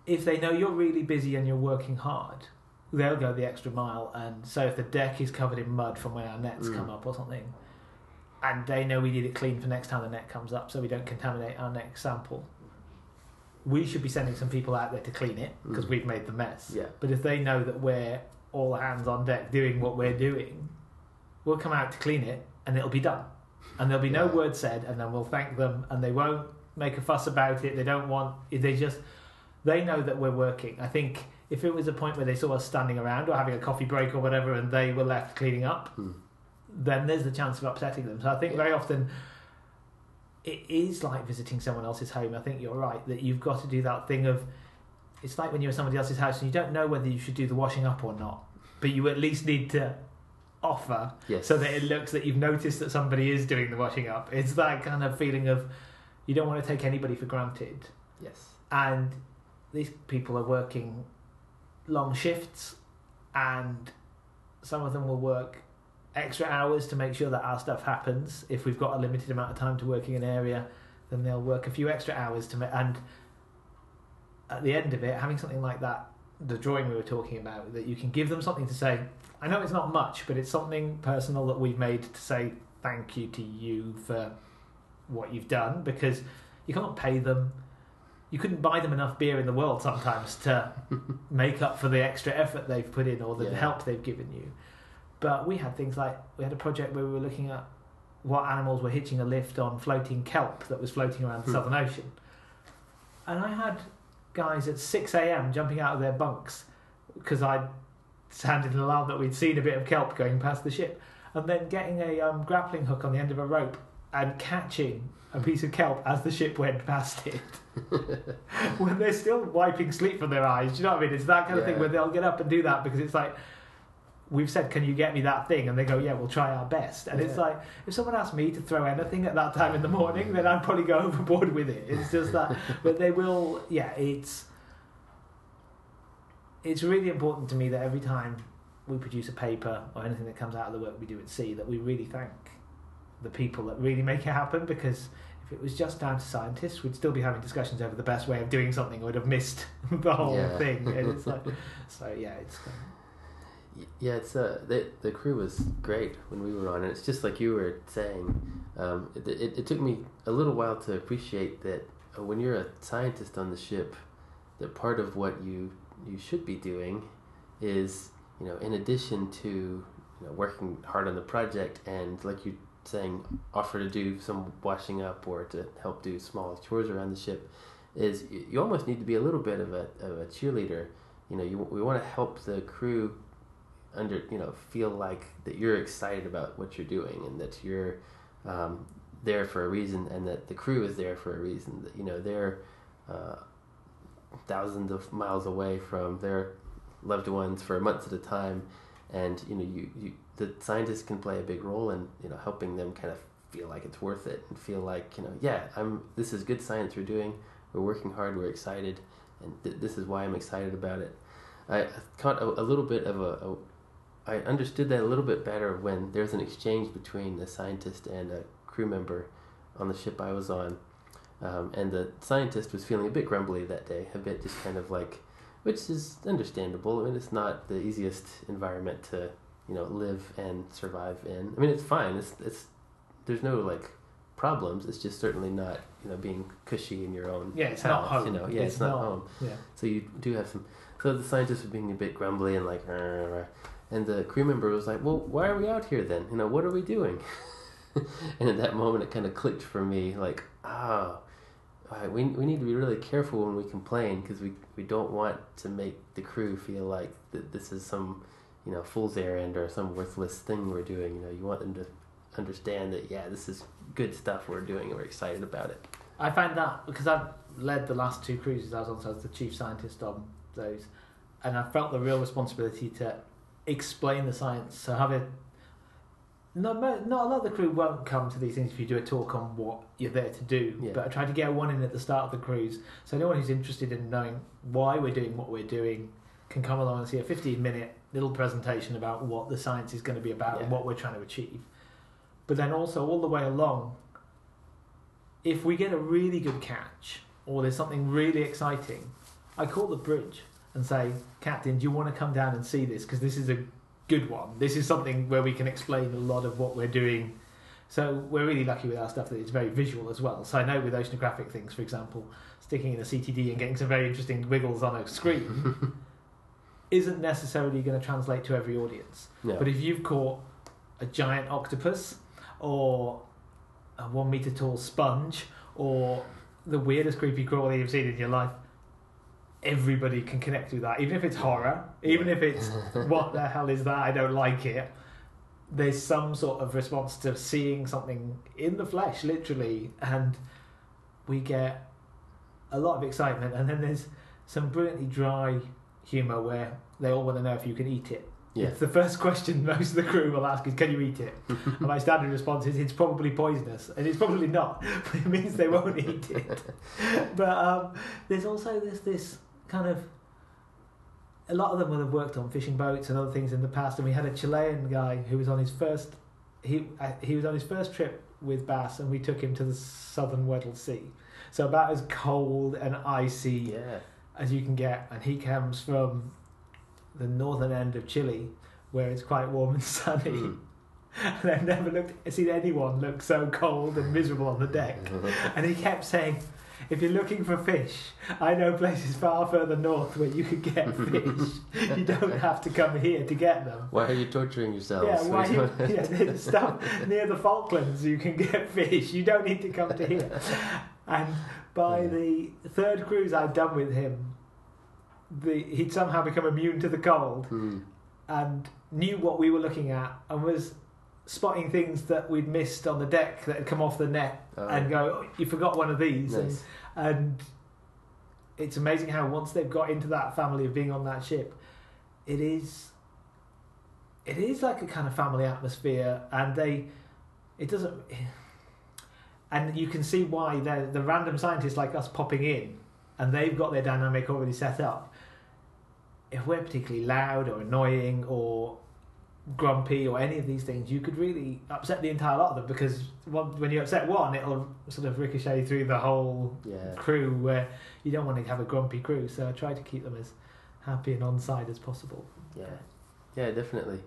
if they know you're really busy and you're working hard, they'll go the extra mile. And so if the deck is covered in mud from when our nets Mm. come up or something, and they know we need it clean for next time the net comes up so we don't contaminate our next sample, we should be sending some people out there to clean it because Mm. we've made the mess. yeah But if they know that we're all hands on deck doing what we're doing, we'll come out to clean it and it'll be done. And there'll be no word said, and then we'll thank them, and they won't make a fuss about it. They don't want, they just, they know that we're working. I think if it was a point where they saw us standing around or having a coffee break or whatever and they were left cleaning up, Hmm. then there's the chance of upsetting them. So I think Yeah. very often it is like visiting someone else's home. I think you're right that you've got to do that thing of it's like when you're at somebody else's house and you don't know whether you should do the washing up or not, but you at least need to offer yes so that it looks that you've noticed that somebody is doing the washing up. It's that kind of feeling of you don't want to take anybody for granted. yes And these people are working long shifts and some of them will work extra hours to make sure that our stuff happens. If we've got a limited amount of time to work in an area, then they'll work a few extra hours to make and at the end of it, having something like that, the drawing we were talking about, that you can give them something to say. I know it's not much, but it's something personal that we've made to say thank you to you for what you've done because you can't pay them. You couldn't buy them enough beer in the world sometimes to make up for the extra effort they've put in or the Yeah. help they've given you. But we had things like we had a project where we were looking at what animals were hitching a lift on floating kelp that was floating around the Hmm. Southern Ocean. And I had guys at 6 a.m. jumping out of their bunks because I'd sounded an alarm that we'd seen a bit of kelp going past the ship, and then getting a um, grappling hook on the end of a rope and catching a piece of kelp as the ship went past it. when they're still wiping sleep from their eyes, do you know what I mean? It's that kind of thing where they'll get up and do that because it's like, we've said, can you get me that thing? And they go, yeah, we'll try our best. And it's like, if someone asked me to throw anything at that time in the morning, then I'd probably go overboard with it. It's just that, but they will, yeah, it's, it's really important to me that every time we produce a paper or anything that comes out of the work we do at sea, that we really thank the people that really make it happen. Because if it was just down to scientists, we'd still be having discussions over the best way of doing something. We'd have missed the whole Yeah. thing. And it's like, so yeah, it's Yeah, it's uh, the the crew was great when we were on, and it's just like you were saying. Um, it, it, it took me a little while to appreciate that uh, when you're a scientist on the ship, that part of what you you should be doing is you know in addition to you know working hard on the project and like you saying offer to do some washing up or to help do small chores around the ship is you, almost need to be a little bit of a, of a cheerleader. You know you, we want to help the crew under you know feel like that you're excited about what you're doing and that you're um, there for a reason and that the crew is there for a reason. That you know they're uh, thousands of miles away from their loved ones for months at a time and you know you, you the scientists can play a big role in you know helping them kind of feel like it's worth it and feel like you know yeah i'm this is good science we're doing. We're working hard. We're excited. And th- this is why i'm excited about it. I caught a, a little bit of a, a I understood that a little bit better when there's an exchange between a scientist and a crew member on the ship I was on. Um, and the scientist was feeling a bit grumbly that day, a bit just kind of like, which is understandable. I mean, it's not the easiest environment to, you know, live and survive in. I mean, it's fine. It's, it's, there's no like problems. It's just certainly not, you know, being cushy in your own yeah, it's house, not home. You know, yeah, it's, not, home. Yeah. So you do have some. So the scientist was being a bit grumbly and like, and the crew member was like, "Well, why are we out here then? You know, what are we doing?" and at that moment, it kind of clicked for me, like, ah, oh, we we need to be really careful when we complain because we we don't want to make the crew feel like that this is some, you know, fool's errand or some worthless thing we're doing. You know, you want them to understand that yeah, this is good stuff we're doing and we're excited about it. I find that because I've led the last two cruises I was on, so I was the chief scientist on those, and I felt the real responsibility to explain the science. So have a no, not a lot of the crew won't come to these things if you do a talk on what you're there to do. Yeah. But I tried to get one in at the start of the cruise, so anyone who's interested in knowing why we're doing what we're doing can come along and see a 15 minute little presentation about what the science is going to be about and what we're trying to achieve. But then also all the way along, if we get a really good catch or there's something really exciting, I call the bridge and say, Captain, do you want to come down and see this? Because this is a good one. This is something where we can explain a lot of what we're doing. So we're really lucky with our stuff that it's very visual as well. So I know with oceanographic things, for example, sticking in a CTD and getting some very interesting wiggles on a screen isn't necessarily going to translate to every audience. No. But if you've caught a giant octopus or a one meter tall sponge or the weirdest creepy crawler you've seen in your life, everybody can connect with that. Even if it's horror, even if it's what the hell is that? I don't like it. There's some sort of response to seeing something in the flesh, literally, and we get a lot of excitement. And then there's some brilliantly dry humour where they all want to know if you can eat it. yeah. It's the first question most of the crew will ask is, "Can you eat it?" and my standard response is, "It's probably poisonous," and it's probably not. But it means they won't eat it. But um, there's also this this kind of a lot of them will have worked on fishing boats and other things in the past, and we had a Chilean guy who was on his first he uh, he was on his first trip with BAS, and we took him to the southern Weddell Sea, so about as cold and icy Yeah. as you can get, and he comes from the northern end of Chile, where it's quite warm and sunny. Mm. And I've never looked seen anyone look so cold and miserable on the deck. And he kept saying, "If you're looking for fish, I know places far further north where you could get fish. you don't have to come here to get them." Why are you torturing yourselves? Yeah, why? You, yeah, there's stuff near the Falklands you can get fish. You don't need to come to here. And by Yeah. the third cruise I'd done with him, the he'd somehow become immune to the cold Hmm. and knew what we were looking at and was spotting things that we'd missed on the deck that had come off the net Oh, and go, oh, "You forgot one of these." And, and it's amazing how once they've got into that family of being on that ship, it is it is like a kind of family atmosphere, and they it doesn't. And you can see why the the random scientists like us popping in, and they've got their dynamic already set up. if we're particularly loud or annoying or grumpy or any of these things, you could really upset the entire lot of them because when you upset one, it'll sort of ricochet through the whole Yeah. crew where you don't want to have a grumpy crew. So I try to keep them as happy and on side as possible. Yeah, yeah, definitely.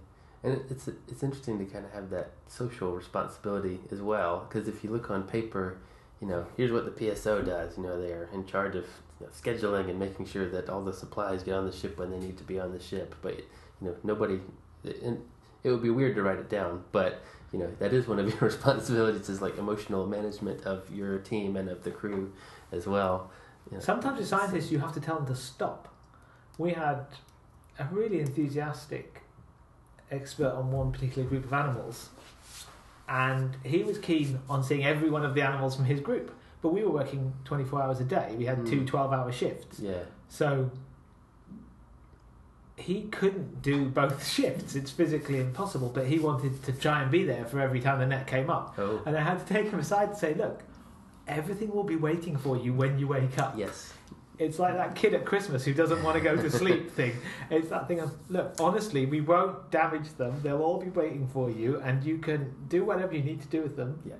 And it's it's interesting to kind of have that social responsibility as well, because if you look on paper, you know, here's what the PSO does. You know, they're in charge of you know, scheduling and making sure that all the supplies get on the ship when they need to be on the ship. But you know, nobody, and it would be weird to write it down, but you know, that is one of your responsibilities is like emotional management of your team and of the crew as well. You know. Sometimes as scientists, you have to tell them to stop. We had a really enthusiastic expert on one particular group of animals, and he was keen on seeing every one of the animals from his group. But we were working 24 hours a day. We had two Mm. 12 hour shifts. Yeah, So he couldn't do both shifts. It's physically impossible, but he wanted to try and be there for every time the net came up. oh, And I had to take him aside and say, look, everything will be waiting for you when you wake up. yes, It's like that kid at Christmas who doesn't want to go to sleep thing. It's that thing of, look, honestly, we won't damage them. They'll all be waiting for you, and you can do whatever you need to do with them. Yeah.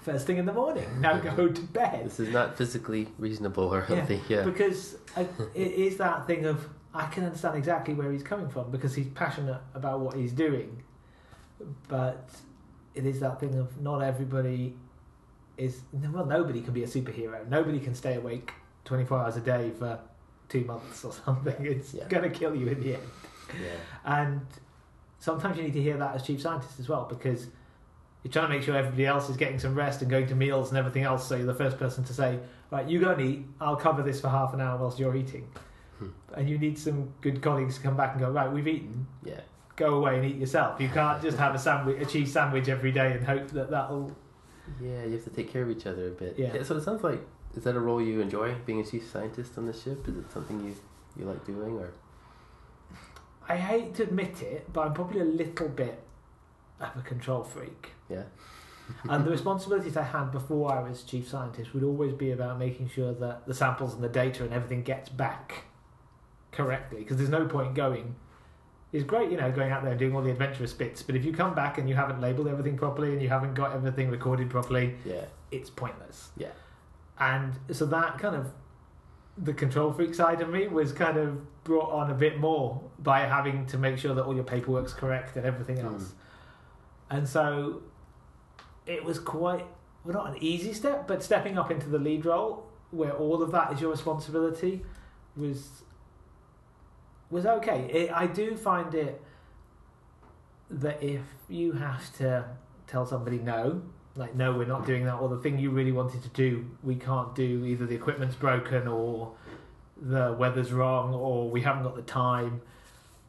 First thing in the morning. Now go to bed. this is not physically reasonable or healthy. Yeah, Because uh, it is that thing of, I can understand exactly where he's coming from because he's passionate about what he's doing. But it is that thing of not everybody is, well, nobody can be a superhero. Nobody can stay awake 24 hours a day for two months or something. It's Yeah. going to kill you in the end. yeah. And sometimes you need to hear that as chief scientist as well because you're trying to make sure everybody else is getting some rest and going to meals and everything else. So you're the first person to say, right, you go and eat. I'll cover this for half an hour whilst you're eating. Hmm. And you need some good colleagues to come back and go, right, we've eaten. Yeah. Go away and eat yourself. You can't just have a sandwich, a cheese sandwich every day and hope that that'll. Yeah, you have to take care of each other a bit. Yeah. So it sounds like is that a role you enjoy being a chief scientist on the ship? Is it something you you like doing or? I hate to admit it, but I'm probably a little bit of a control freak. Yeah. and the responsibilities I had before I was chief scientist would always be about making sure that the samples and the data and everything gets back correctly. Because there's no point going. It's great, you know, going out there and doing all the adventurous bits, but if you come back and you haven't labelled everything properly and you haven't got everything recorded properly, Yeah. it's pointless. Yeah. And so that kind of the control freak side of me was kind of brought on a bit more by having to make sure that all your paperwork's correct and everything else. Mm. And so it was quite well not an easy step, but stepping up into the lead role where all of that is your responsibility was was okay. It, I do find it that if you have to tell somebody no, like no, we're not doing that, or the thing you really wanted to do, we can't do. Either the equipment's broken, or the weather's wrong, or we haven't got the time,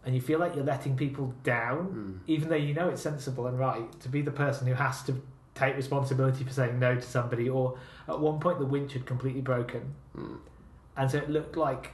and you feel like you're letting people down, Mm. even though you know it's sensible and right to be the person who has to take responsibility for saying no to somebody. Or at one point, the winch had completely broken, Mm. and so it looked like.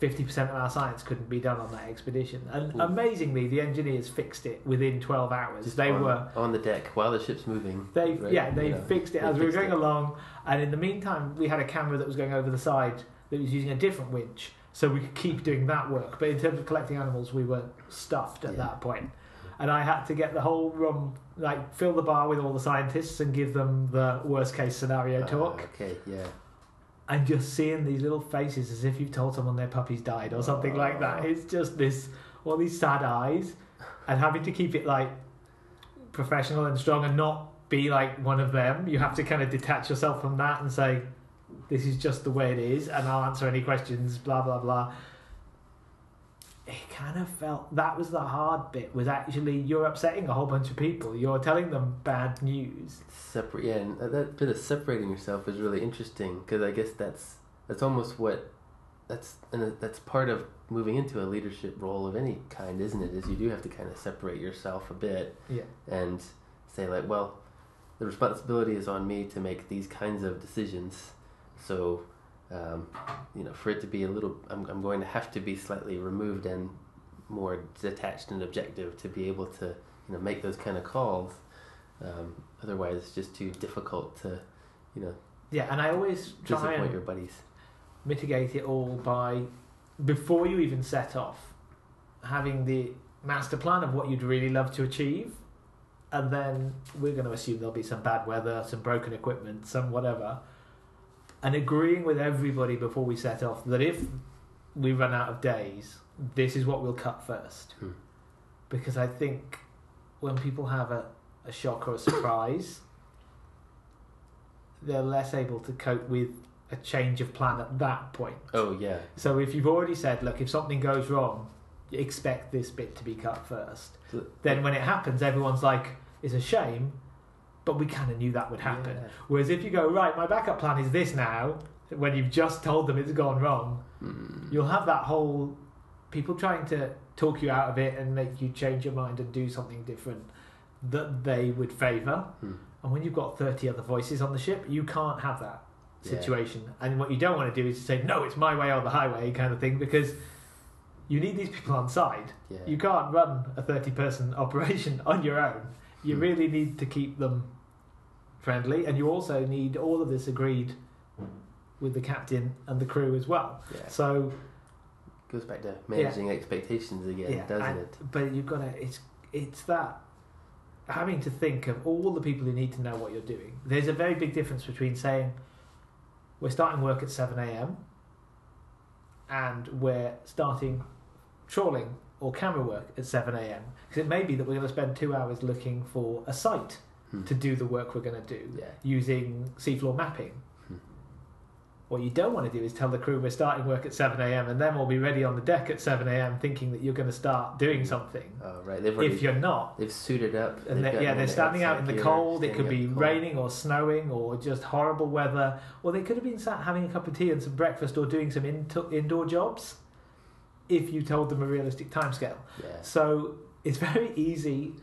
50% of our science couldn't be done on that expedition. And Ooh. amazingly, the engineers fixed it within 12 hours. Just they on, were on the deck while the ship's moving. they right? yeah, they know, fixed it as we were going it. along, and in the meantime, we had a camera that was going over the side that was using a different winch, so we could keep doing that work. But in terms of collecting animals, we were stuffed at Yeah. that point, and I had to get the whole room like fill the bar with all the scientists and give them the worst case scenario Ah, talk, okay. Yeah. And just seeing these little faces as if you've told someone their puppy's died or something like that. Oh. It's just this all these sad eyes, and having to keep it like professional and strong and not be like one of them. You have to kind of detach yourself from that and say, "This is just the way it is," and I'll answer any questions. Blah blah blah. It kind of felt that was the hard bit. Was actually you're upsetting a whole bunch of people. You're telling them bad news. Separate. Yeah, and that- that bit of separating yourself is really interesting because I guess that's that's almost what that's and that's part of moving into a leadership role of any kind, isn't it? Is you do have to kind of separate yourself a bit Yeah. and say like, well, the responsibility is on me to make these kinds of decisions. So, um, you know, for it to be a little, I'm, I'm going to have to be slightly removed and more detached and objective to be able to, you know, make those kind of calls. Um, otherwise, it's just too difficult to, you know, Yeah, and I always try and your buddies. mitigate it all by before you even set off, having the master plan of what you'd really love to achieve, and then we're going to assume there'll be some bad weather, some broken equipment, some whatever, and agreeing with everybody before we set off that if we run out of days, this is what we'll cut first. Hmm. Because I think when people have a, a shock or a surprise, they're less able to cope with a change of plan at that point. Oh yeah. So if you've already said, look, if something goes wrong, expect this bit to be cut first. So- Then when it happens, everyone's like, it's a shame, but we kind of knew that would happen. Yeah. Whereas if you go, right, my backup plan is this now, when you've just told them it's gone wrong, Mm. you'll have that whole people trying to talk you out of it and make you change your mind and do something different that they would favour. Hmm. And when you've got 30 other voices on the ship, you can't have that Yeah. situation. And what you don't want to do is to say, no, it's my way or the highway kind of thing because you need these people on side. Yeah. You can't run a 30 person operation on your own. You Hmm. really need to keep them friendly and you also need all of this agreed with the captain and the crew as well. yeah. So Goes back to managing expectations again, doesn't and- it? But you've got to. It's it's that having to think of all the people who need to know what you're doing. There's a very big difference between saying we're starting work at seven a.m. and we're starting trawling or camera work at seven a.m. Because it may be that we're going to spend two hours looking for a site Hmm. to do the work we're going to do Yeah. using seafloor mapping. Hmm. What you don't want to do is tell the crew we're starting work at 7 a.m. and then we'll be ready on the deck at 7 a.m. thinking that you're going to start doing something. Oh right. Already If you're not, they've suited up. and they, yeah, they're standing out in the cold. It could be raining or snowing or just horrible weather. Or they could have been sat having a cup of tea and some breakfast or doing some in- indoor jobs if you told them a realistic timescale. Yeah. So it's very easy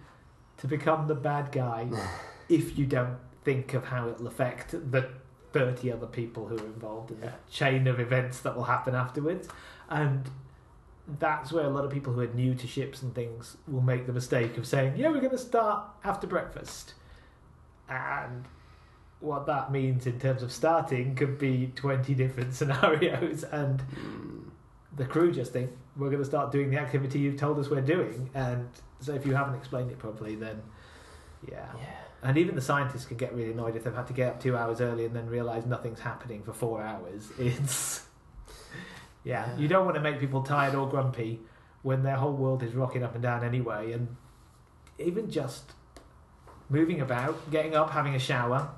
to become the bad guy if you don't think of how it'll affect the 30 other people who are involved in Yeah. the chain of events that will happen afterwards. And that's where a lot of people who are new to ships and things will make the mistake of saying, yeah, we're going to start after breakfast. And what that means in terms of starting could be 20 different scenarios. And Mm. the crew just think we're going to start doing the activity you've told us we're doing and so if you haven't explained it properly then yeah Yeah. and even the scientists can get really annoyed if they've had to get up two hours early and then realize nothing's happening for four hours it's yeah, Yeah. you don't want to make people tired or grumpy when their whole world is rocking up and down anyway and even just moving about getting up having a shower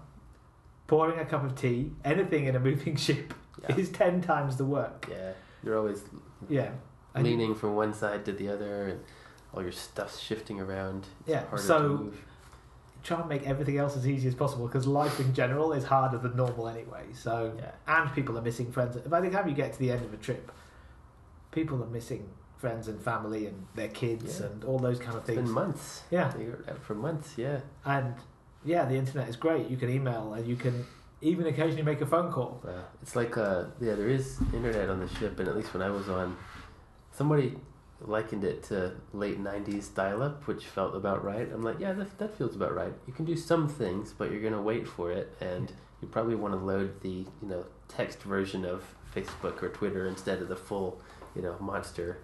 pouring a cup of tea anything in a moving ship Yeah. is 10 times the work Yeah. You're always yeah leaning from one side to the other, and all your stuff's shifting around. It's Yeah, so- try and make everything else as easy as possible because life in general is harder than normal anyway. So Yeah. and people are missing friends. By the time you get to the end of a trip, people are missing friends and family and their kids Yeah. and all those kind of It's been things. months. Yeah, They were out for months. Yeah. and yeah, the internet is great. You can email and you can even occasionally make a phone call. Wow. It's like uh yeah, there is internet on the ship, and at least when I was on, somebody likened it to late '90s dial-up, which felt about right. I'm like, yeah, that that feels about right. You can do some things, but you're gonna wait for it, and you probably want to load the you know text version of Facebook or Twitter instead of the full you know monster.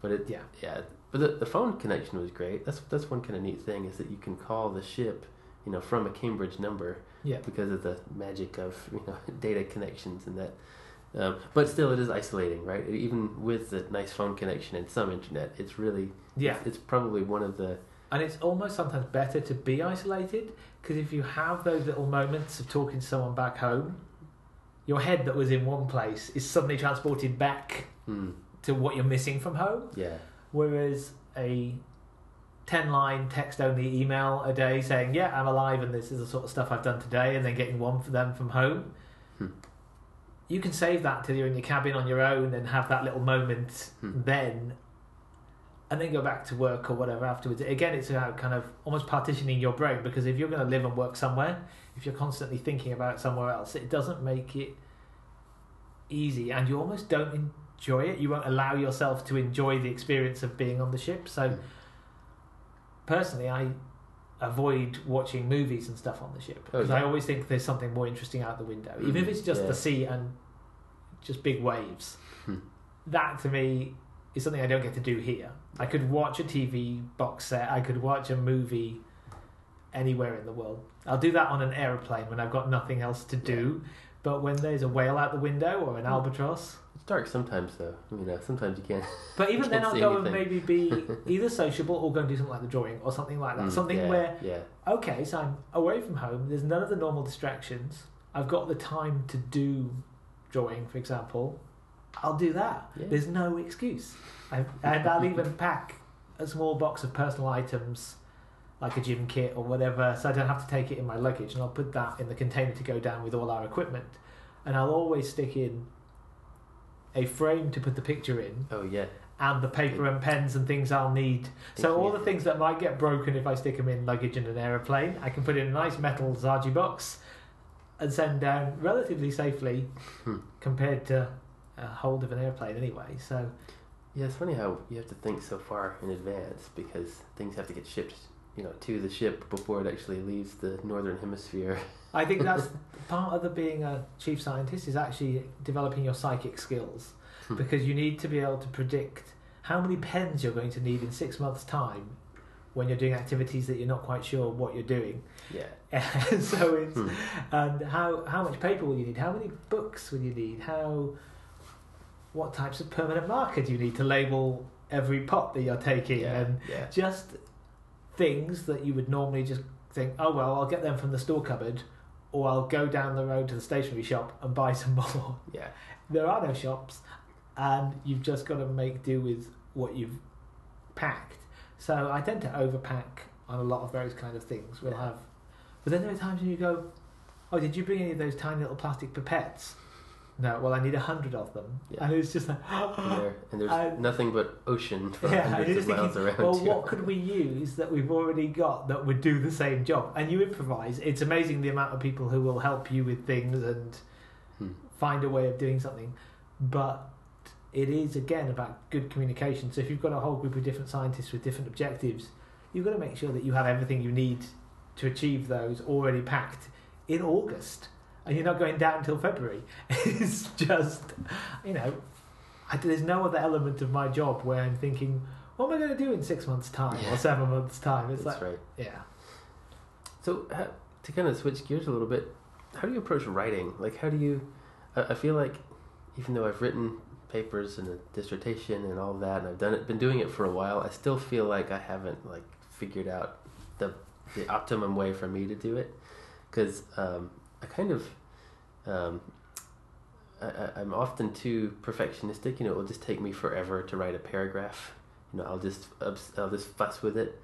But it Yeah. yeah. But the, the phone connection was great. That's that's one kind of neat thing is that you can call the ship, you know, from a Cambridge number Yeah, because of the magic of you know data connections and that. Um, but still, it is isolating, right? Even with the nice phone connection and some internet, it's really yeah, It's, probably one of the and it's almost sometimes better to be isolated because if you have those little moments of talking to someone back home, your head that was in one place is suddenly transported back hmm, to what you're missing from home. yeah Whereas a 10 line text only email a day saying, Yeah, I'm alive and this is the sort of stuff I've done today, and then getting one for them from home, Hmm. You can save that till you're in your cabin on your own and have that little moment Hmm. then, and then go back to work or whatever afterwards. Again, it's about kind of almost partitioning your brain because if you're going to live and work somewhere, if you're constantly thinking about somewhere else, it doesn't make it easy and you almost don't enjoy it. You won't allow yourself to enjoy the experience of being on the ship. So, Mm. personally, I avoid watching movies and stuff on the ship Oh, because yeah. I always think there's something more interesting out the window, even if Mm, it's just yeah. the sea and just big waves. Hmm. that to me is something I don't get to do here. I could watch a TV box set, I could watch a movie anywhere in the world. I'll do that on an aeroplane when I've got nothing else to do. But when there's a whale out the window or an Hmm. albatross, It's dark sometimes, though. You know, sometimes you can't. but even then I'll go and maybe be either sociable or go and do something like the drawing or something like that. Mm, something yeah, where Yeah. okay, so I'm away from home. There's none of the normal distractions. I've got the time to do drawing, for example. I'll do that. Yeah. There's no excuse. I, and I'll even pack a small box of personal items, like a gym kit or whatever, so I don't have to take it in my luggage. And I'll put that in the container to go down with all our equipment. And I'll always stick in a frame to put the picture in Oh yeah. and the paper and pens and things I'll need. So all the things that might get broken if I stick them in luggage in an aeroplane, I can put in a nice metal Zarges box and send down relatively safely Hmm. compared to a hold of an airplane anyway. So Yeah, it's funny how you have to think so far in advance because things have to get shipped, you know, to the ship before it actually leaves the northern hemisphere. I think that's part of the being a chief scientist is actually developing your psychic skills Hmm. because you need to be able to predict how many pens you're going to need in six months' time when you're doing activities that you're not quite sure what you're doing. Yeah. And so it's Hmm. and how how much paper will you need? How many books will you need? How what types of permanent marker do you need to label every pot that you're taking? Yeah. And Yeah. just things that you would normally just think, oh well, I'll get them from the store cupboard, or I'll go down the road to the stationery shop and buy some more. Yeah. there are no shops, and you've just got to make do with what you've packed. So I tend to overpack on a lot of those kind of things. We'll Yeah. have, but then there are times when you go, oh, did you bring any of those tiny little plastic pipettes? No, well, I need a hundred of them, Yeah. and it's just like, And, there, and there's I- nothing but ocean for yeah, hundreds of miles thinking, around well, you. what could we use that we've already got that would do the same job? And you improvise. It's amazing the amount of people who will help you with things and Hmm. find a way of doing something. But it is again about good communication. So if you've got a whole group of different scientists with different objectives, you've got to make sure that you have everything you need to achieve those already packed in August. And you're not going down until February. It's just, you know, I, there's no other element of my job where I'm thinking, what am I going to do in six months' time Yeah. or seven months' time? It's That's like, right. yeah. So how, to kind of switch gears a little bit, how do you approach writing? Like, how do you? I, I feel like even though I've written papers and a dissertation and all of that, and I've done it, been doing it for a while, I still feel like I haven't like figured out the the optimum way for me to do it, because um, I kind of. Um, I, I'm often too perfectionistic. You know, it will just take me forever to write a paragraph. You know, I'll just I'll just fuss with it.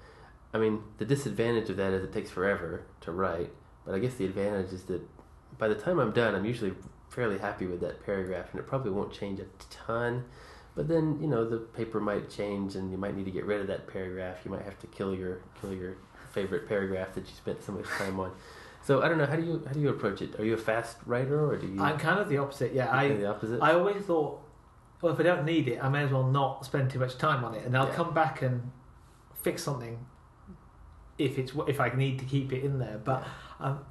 I mean, the disadvantage of that is it takes forever to write, but I guess the advantage is that by the time I'm done, I'm usually fairly happy with that paragraph, and it probably won't change a ton. But then, you know, the paper might change, and you might need to get rid of that paragraph. You might have to kill your kill your favorite paragraph that you spent so much time on. So I don't know. How do you how do you approach it? Are you a fast writer, or do you? I'm kind of the opposite. Yeah, I the opposite. I always thought, well, if I don't need it, I may as well not spend too much time on it, and I'll Yeah. come back and fix something if it's if I need to keep it in there. But um,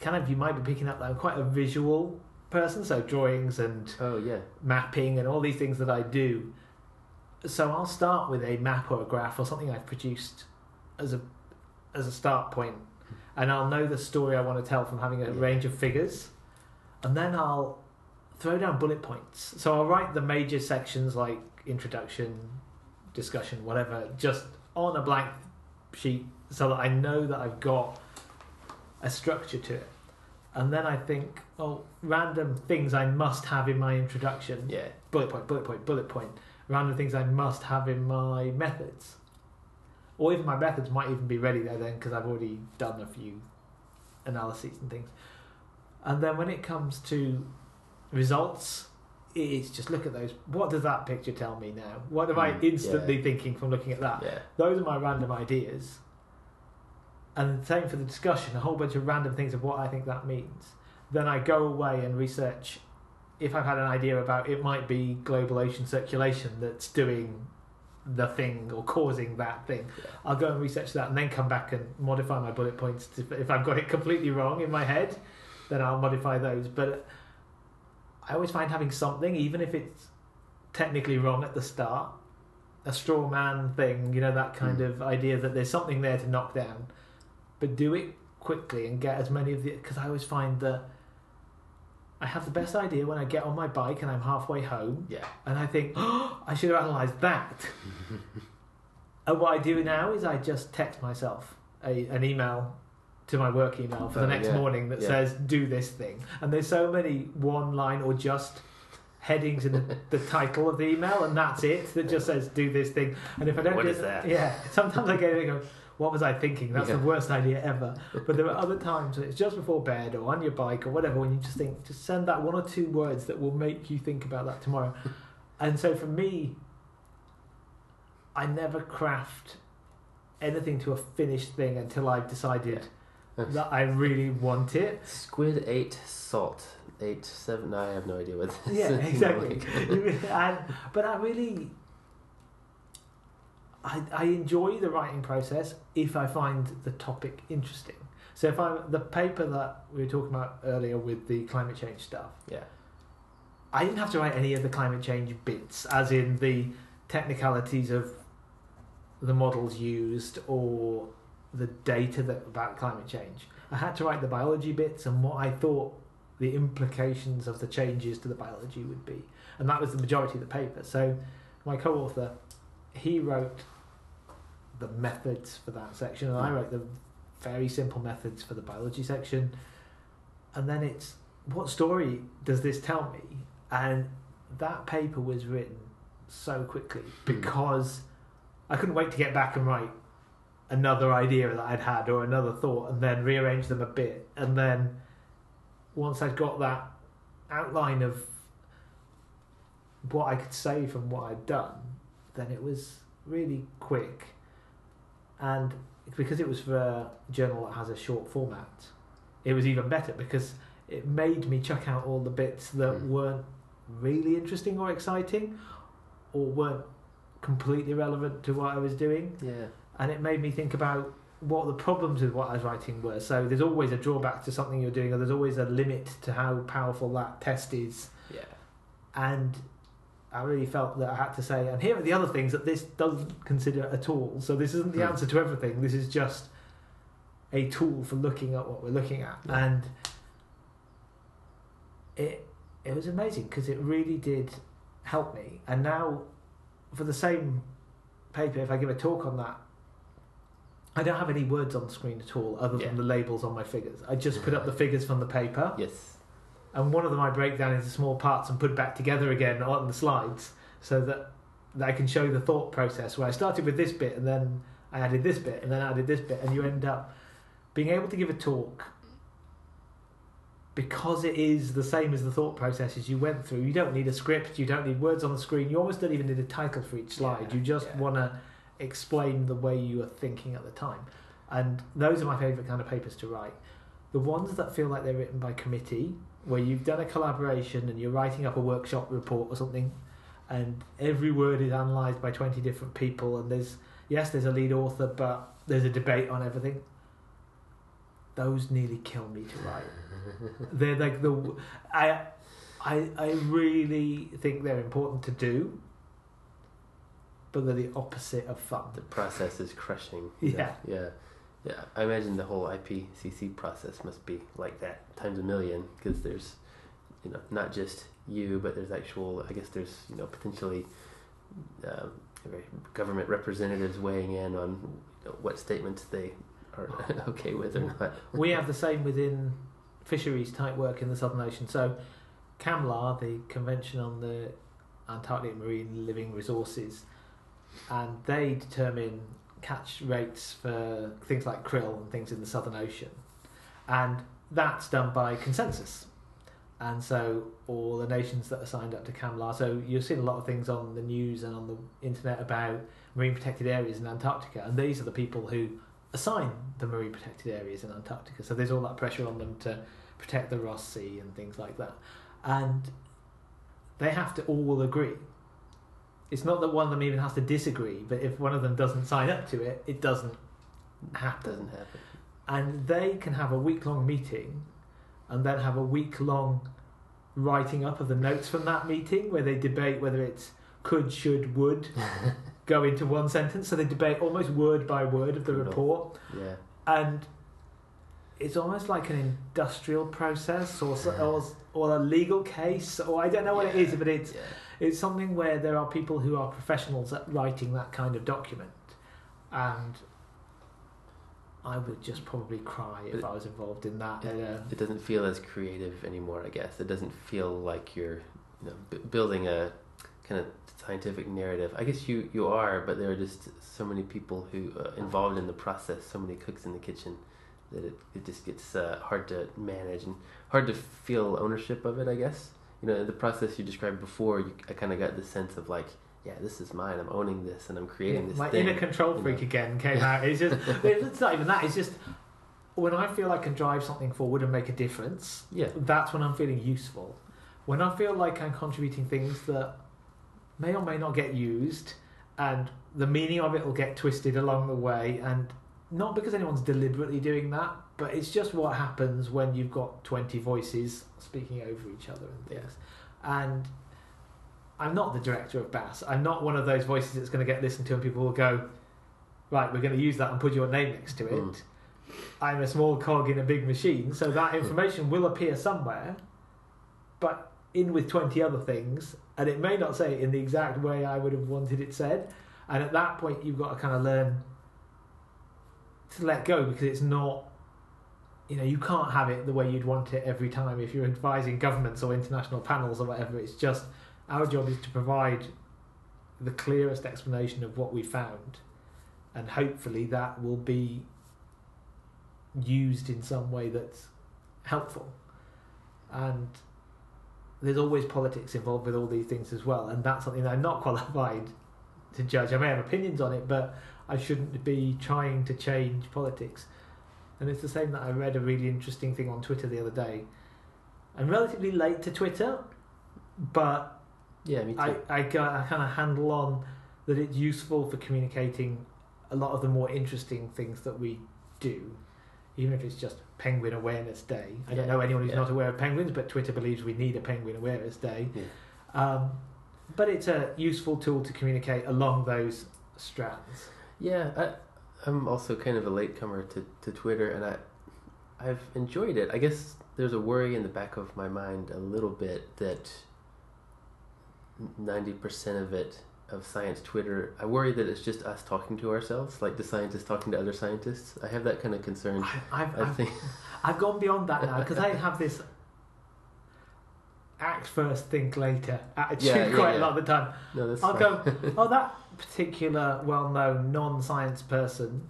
kind of you might be picking up that I'm quite a visual person, so drawings and oh yeah, mapping and all these things that I do. So I'll start with a map or a graph or something I've produced as a as a start point, and I'll know the story I want to tell from having a Yeah. range of figures, and then I'll throw down bullet points. So I'll write the major sections like introduction, discussion, whatever, just on a blank sheet, so that I know that I've got a structure to it. And then I think, oh, random things I must have in my introduction. yeah, Bullet point, bullet point, bullet point. Random things I must have in my methods. Or even my methods might even be ready there then because I've already done a few analyses and things. And then when it comes to results, it's just look at those. What does that picture tell me now? What am I Mm, instantly thinking from looking at that? yeah, Those are my random ideas. And the same for the discussion, a whole bunch of random things of what I think that means. Then I go away and research if I've had an idea about it might be global ocean circulation that's doing the thing or causing that thing. Yeah. I'll go and research that and then come back and modify my bullet points. To, if I've got it completely wrong in my head, then I'll modify those. But I always find having something, even if it's technically wrong at the start. A straw man thing, you know, that kind hmm. of idea that there's something there to knock down, but do it quickly and get as many of the. Because I always find that I have the best idea when I get on my bike and I'm halfway home, Yeah. and I think, oh, I should have analysed that. and what I do now is I just text myself a, an email to my work email for the Oh, next yeah. morning that Yeah. says, do this thing. And there's so many one line or just headings in the, the title of the email, and that's it, that just says, do this thing. And if I don't What do is that? Yeah, sometimes I get it and go, what was I thinking? That's Yeah. the worst idea ever. But there are other times when it's just before bed or on your bike or whatever when you just think, just send that one or two words that will make you think about that tomorrow. and so for me, I never craft anything to a finished thing until I've decided that I really want it. Squid ate salt. Eight, seven. I have no idea what this Yeah, is. exactly. Oh and, but I really, I, I enjoy the writing process if I find the topic interesting. So if I the paper that we were talking about earlier with the climate change stuff, yeah. I didn't have to write any of the climate change bits, as in the technicalities of the models used or the data that about climate change. I had to write the biology bits and what I thought the implications of the changes to the biology would be, and that was the majority of the paper. So my co-author, he wrote the methods for that section, and I hmm. wrote the very simple methods for the biology section, and then it's what story does this tell me? And that paper was written so quickly hmm. because I couldn't wait to get back and write another idea that I'd had or another thought and then rearrange them a bit. And then once I'd got that outline of what I could say from what I'd done, then it was really quick. And because it was for a journal that has a short format, it was even better because it made me chuck out all the bits that Mm. weren't really interesting or exciting or weren't completely relevant to what I was doing. Yeah. And it made me think about what the problems with what I was writing were. So there's always a drawback to something you're doing, or there's always a limit to how powerful that test is. Yeah. And I really felt that I had to say, and here are the other things that this doesn't consider at all. So this isn't the Hmm. answer to everything. This is just a tool for looking at what we're looking at. Yeah. And it it was amazing because it really did help me. And now, for the same paper, if I give a talk on that, I don't have any words on the screen at all other than the labels on my figures. I just put up the figures from the paper Yes. And one of them I break down into small parts and put back together again on the slides so that, that I can show the thought process where I started with this bit and then I added this bit and then I added this bit and you end up being able to give a talk because it is the same as the thought processes you went through. You don't need a script, you don't need words on the screen, you almost don't even need a title for each slide. Yeah, you just yeah. want to explain the way you are thinking at the time. And those are my favourite kind of papers to write. The ones that feel like they're written by committee, where you've done a collaboration and you're writing up a workshop report or something, and every word is analysed by 20 different people, and there's, yes, there's a lead author, but there's a debate on everything. Those nearly kill me to write. they're like the, I, I, I really think they're important to do, but they're the opposite of fun. The process is crushing. Yeah. Yeah. Yeah. I imagine the whole IPCC process must be like that times a million because there's, you know, not just you, but there's actual. I guess there's you know potentially um, government representatives weighing in on what statements they are okay with or not. we have the same within fisheries type work in the Southern Ocean. So, CCAMLR, the Convention on the Antarctic Marine Living Resources, and they determine catch rates for things like krill and things in the Southern Ocean, and that's done by consensus. And so, all the nations that are signed up to CCAMLR, so you've seen a lot of things on the news and on the internet about marine protected areas in Antarctica, and these are the people who assign the marine protected areas in Antarctica. So there's all that pressure on them to protect the Ross Sea and things like that. And they have to all agree. It's not that one of them even has to disagree, but if one of them doesn't sign up to it, it doesn't happen. Doesn't happen. And they can have a week long meeting and then have a week long writing up of the notes from that meeting where they debate whether it's could, should, would go into one sentence. So they debate almost word by word of the report, Yeah. and it's almost like an industrial process or so- or or a legal case, or I don't know what it is, but it's Yeah. It's something where there are people who are professionals at writing that kind of document, and I would just probably cry if But- I was involved in that. Yeah. It doesn't feel as creative anymore, I guess. It doesn't feel like you're you know, b- building a kind of scientific narrative. I guess you, you are, but there are just so many people who uh, involved in the process, so many cooks in the kitchen, that it, it just gets uh, hard to manage and hard to feel ownership of it, I guess. You know, the process you described before, you, I kind of got the sense of like, yeah, this is mine. I'm owning this and I'm creating this My thing. inner control freak know. again came out. It's just it's not even that. It's just when I feel I can drive something forward and make a difference. Yeah. That's when I'm feeling useful. When I feel like I'm contributing things that may or may not get used, and the meaning of it will get twisted along the way, and not because anyone's deliberately doing that, but it's just what happens when you've got 20 voices speaking over each other and things. And I'm not the director of BAS. I'm not one of those voices that's going to get listened to and people will go, right, we're going to use that and put your name next to it. Mm. I'm a small cog in a big machine, so that information will appear somewhere, but in with 20 other things, and it may not say it in the exact way I would have wanted it said. And at that point, you've got to kind of learn to let go because it's not, you know, you can't have it the way you'd want it every time if you're advising governments or international panels or whatever. It's just our job is to provide the clearest explanation of what we found, and hopefully that will be used in some way that's helpful. And there's always politics involved with all these things as well, and that's something that I'm not qualified to judge. I may have opinions on it, but I shouldn't be trying to change politics. And it's the same that I read a really interesting thing on Twitter the other day. I'm relatively late to Twitter, but Yeah, me too. I, I, got, I kind of handle on that it's useful for communicating a lot of the more interesting things that we do, even if it's just Penguin Awareness Day. I don't know anyone who's yeah. not aware of penguins, but Twitter believes we need a Penguin Awareness Day. Yeah. Um, but it's a useful tool to communicate along those strands. Yeah, I, I'm also kind of a latecomer to, to Twitter, and I, I've enjoyed it. I guess there's a worry in the back of my mind a little bit that ninety percent of it of science Twitter, I worry that it's just us talking to ourselves, like the scientists talking to other scientists. I have that kind of concern. I, I've, I I've, think. I've gone beyond that now because I have this act first, think later attitude Yeah, yeah, quite a lot of the time. No, that's I'll fine. go, oh, that particular well known non science person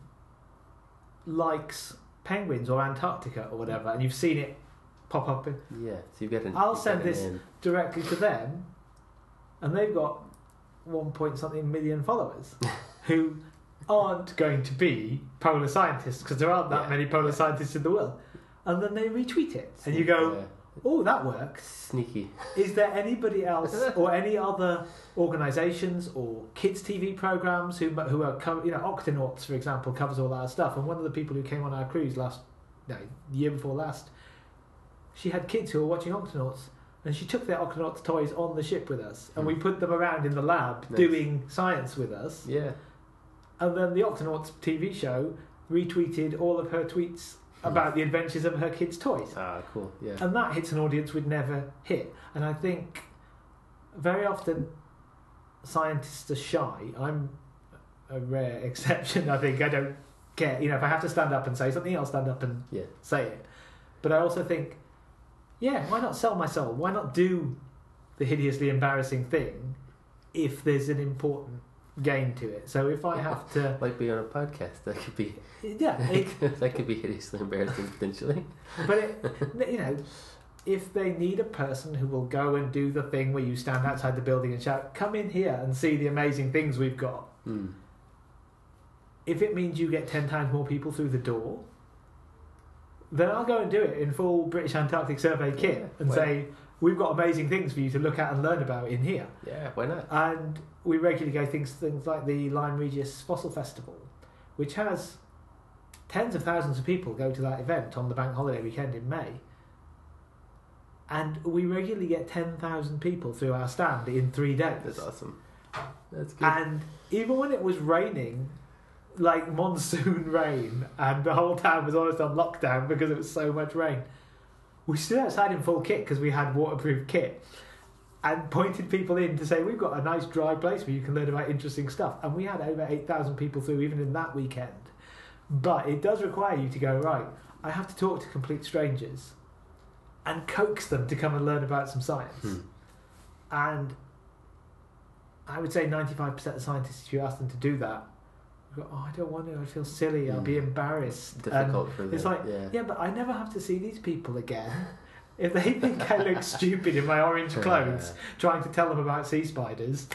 likes penguins or Antarctica or whatever, and you've seen it pop up in, Yeah, so you've got an. I'll send this- in. directly to them, and they've got one point something million followers who aren't going to be polar scientists because there aren't that Yeah, many polar yeah. scientists in the world. And then they retweet it, and you go. Oh, that works. sneaky. Is there anybody else or any other organisations or kids TV programs who who are co- you know Octonauts for example covers all that stuff and one of the people who came on our cruise last no year before last she had kids who were watching Octonauts and she took their Octonauts toys on the ship with us and we hmm. put them around in the lab Nice. doing science with us Yeah. and then the Octonauts TV show retweeted all of her tweets about the adventures of her kids' toys Ah, cool. Yeah. and that hits an audience we'd never hit. And I think very often scientists are shy. I'm a rare exception. I think I don't care. You know, if I have to stand up and say something, I'll stand up and Yeah. say it. But I also think, yeah, why not sell my soul? Why not do the hideously embarrassing thing if there's an important gain to it? So if I have to, Like be on a podcast, that could be yeah, it, that could be hideously embarrassing potentially. But it, you know, if they need a person who will go and do the thing where you stand outside the building and shout, "Come in here and see the amazing things we've got," Hmm. if it means you get ten times more people through the door, then I'll go and do it in full British Antarctic Survey kit Yeah, and say, "We've got amazing things for you to look at and learn about in here." Yeah, why not? And we regularly go things things like the Lyme Regis Fossil Festival, which has tens of thousands of people go to that event on the bank holiday weekend in May. And we regularly get ten thousand people through our stand in three days. That's awesome. That's good. And even when it was raining, like monsoon rain, and the whole town was almost on lockdown because it was so much rain, we stood outside in full kit because we had waterproof kit and pointed people in to say, We've got a nice dry place where you can learn about interesting stuff. And we had over 8,000 people through even in that weekend. But it does require you to go, Right, I have to talk to complete strangers and coax them to come and learn about some science. Hmm. And I would say 95% of scientists, if you ask them to do that, go, oh, I don't want to, I feel silly, I'll be Mm. embarrassed. Difficult for And them. It's like, yeah. yeah, but I never have to see these people again. If they think I look stupid in my orange clothes trying to tell them about sea spiders,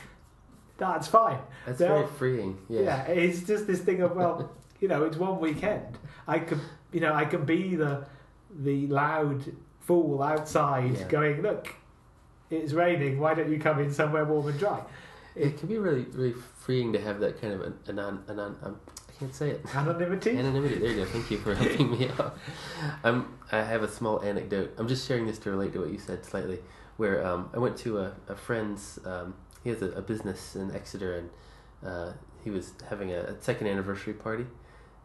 that's fine. That's they'll- very freeing. Yeah. Yeah, it's just this thing of well, you know, it's one weekend. I could, you know, I can be the the loud fool outside Yeah. going, look, it's raining. Why don't you come in somewhere warm and dry? It can be really, really freeing to have that kind of an, anon, anon, um, I can't say it. Anonymity. Anonymity. There you go. Thank you for helping me out. Um, I have a small anecdote. I'm just sharing this to relate to what you said slightly. Where um, I went to a, a friend's. Um, he has a, a business in Exeter, and uh, he was having a, a second anniversary party,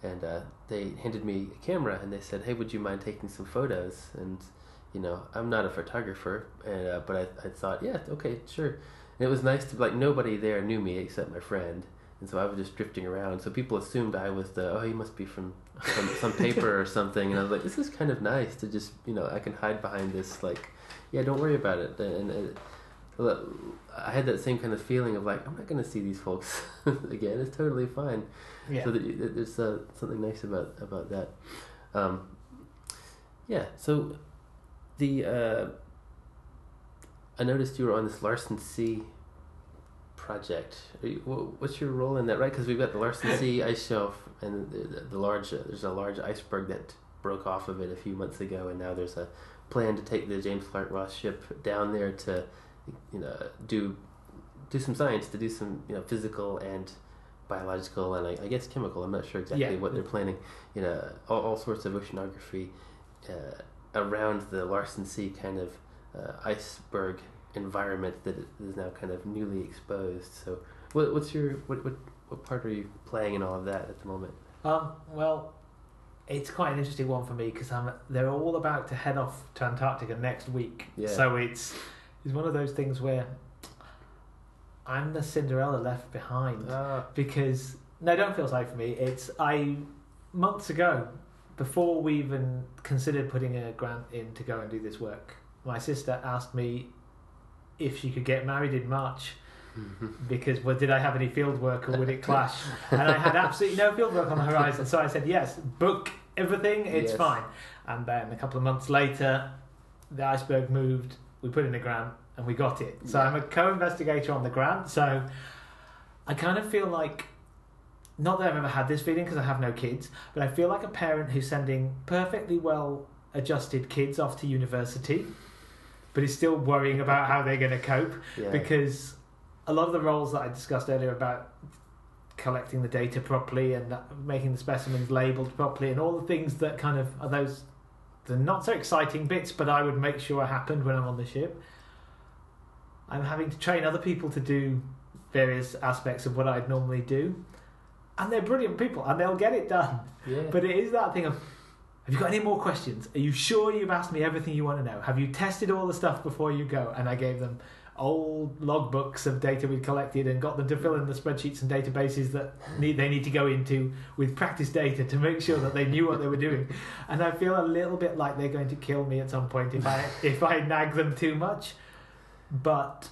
and uh, they handed me a camera, and they said, "Hey, would you mind taking some photos?" And you know, I'm not a photographer, and uh, but I, I thought, yeah, okay, sure. And it was nice to like nobody there knew me except my friend, and so I was just drifting around. So people assumed I was the oh, he must be from some, some paper or something, and I was like, this is kind of nice to just you know I can hide behind this like, yeah, don't worry about it. And, and uh, I had that same kind of feeling of like I'm not going to see these folks again. It's totally fine. Yeah. So that there's uh, something nice about about that. Um, yeah. So the uh, I noticed you were on this Larsen C project. Are you, what's your role in that? Right, because we've got the Larsen C ice shelf and the, the, the large. Uh, there's a large iceberg that broke off of it a few months ago, and now there's a plan to take the James Clark Ross ship down there to, you know, do do some science, to do some you know physical and biological and I, I guess chemical. I'm not sure exactly Yeah. what they're planning. You know, all, all sorts of oceanography uh, around the Larsen C kind of uh, iceberg environment that is now kind of newly exposed. So, what, what's your what, what what part are you playing in all of that at the moment? Um, well, it's quite an interesting one for me because I'm. They're all about to head off to Antarctica next week. Yeah. So it's it's one of those things where I'm the Cinderella left behind Ah, because no, don't feel sorry for me. It's I months ago before we even considered putting a grant in to go and do this work. My sister asked me if she could get married in March mm-hmm. because well, did I have any field work or would it clash? and I had absolutely no field work on the horizon, so I said yes, book everything, it's Yes. fine. And then a couple of months later, the iceberg moved. We put in a grant and we got it. So Yeah. I'm a co-investigator on the grant. So I kind of feel like. Not that I've ever had this feeling because I have no kids, but I feel like a parent who's sending perfectly well adjusted kids off to university, but is still worrying about how they're going to cope yeah. because a lot of the roles that I discussed earlier about collecting the data properly and making the specimens labeled properly and all the things that kind of are those the not so exciting bits but I would make sure happened when I'm on the ship I'm having to train other people to do various aspects of what I'd normally do and they're brilliant people and they'll get it done yeah. but it is that thing of have you got any more questions? Are you sure you've asked me everything you want to know? Have you tested all the stuff before you go? And I gave them old logbooks of data we'd collected and got them to fill in the spreadsheets and databases that need, they need to go into with practice data to make sure that they knew what they were doing. And I feel a little bit like they're going to kill me at some point if I if I nag them too much. But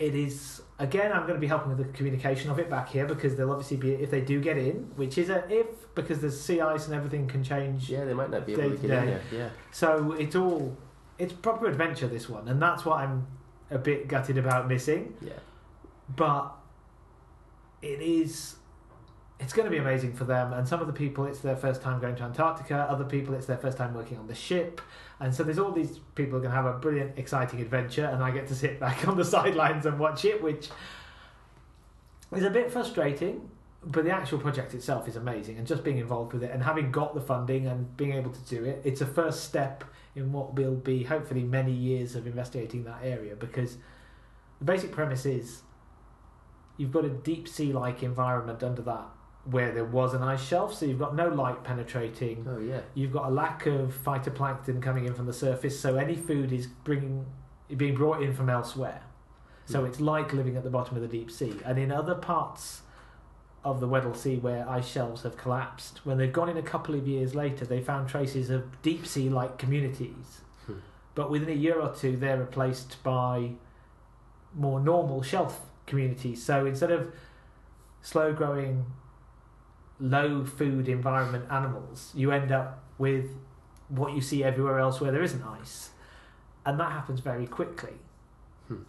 it is again i'm going to be helping with the communication of it back here because they'll obviously be if they do get in which is a if because there's sea ice and everything can change yeah, they might not be able to get in there. Yeah. so it's all it's proper adventure this one and that's what i'm a bit gutted about missing Yeah. but it is it's going to be amazing for them. And some of the people it's their first time going to antarctica. Other people it's their first time working on the ship. And so there's all these people are going to have a brilliant exciting adventure and i get to sit back on the sidelines and watch it which is a bit frustrating but the actual project itself is amazing. And just being involved with it and having got the funding and being able to do it it's a first step in what will be hopefully many years of investigating that area. Because the basic premise is you've got a deep sea like environment under that where there was an ice shelf, so you've got no light penetrating. Oh yeah. You've got a lack of phytoplankton coming in from the surface, so any food is bringing being brought in from elsewhere. So Hmm. it's like living at the bottom of the deep sea. And in other parts of the Weddell Sea where ice shelves have collapsed, when they've gone in a couple of years later, they found traces of deep sea like communities. Hmm. But within a year or two, they're replaced by more normal shelf communities. So instead of slow growing, low food environment animals, you end up with what you see everywhere else where there isn't ice. And that happens very quickly. Hmm.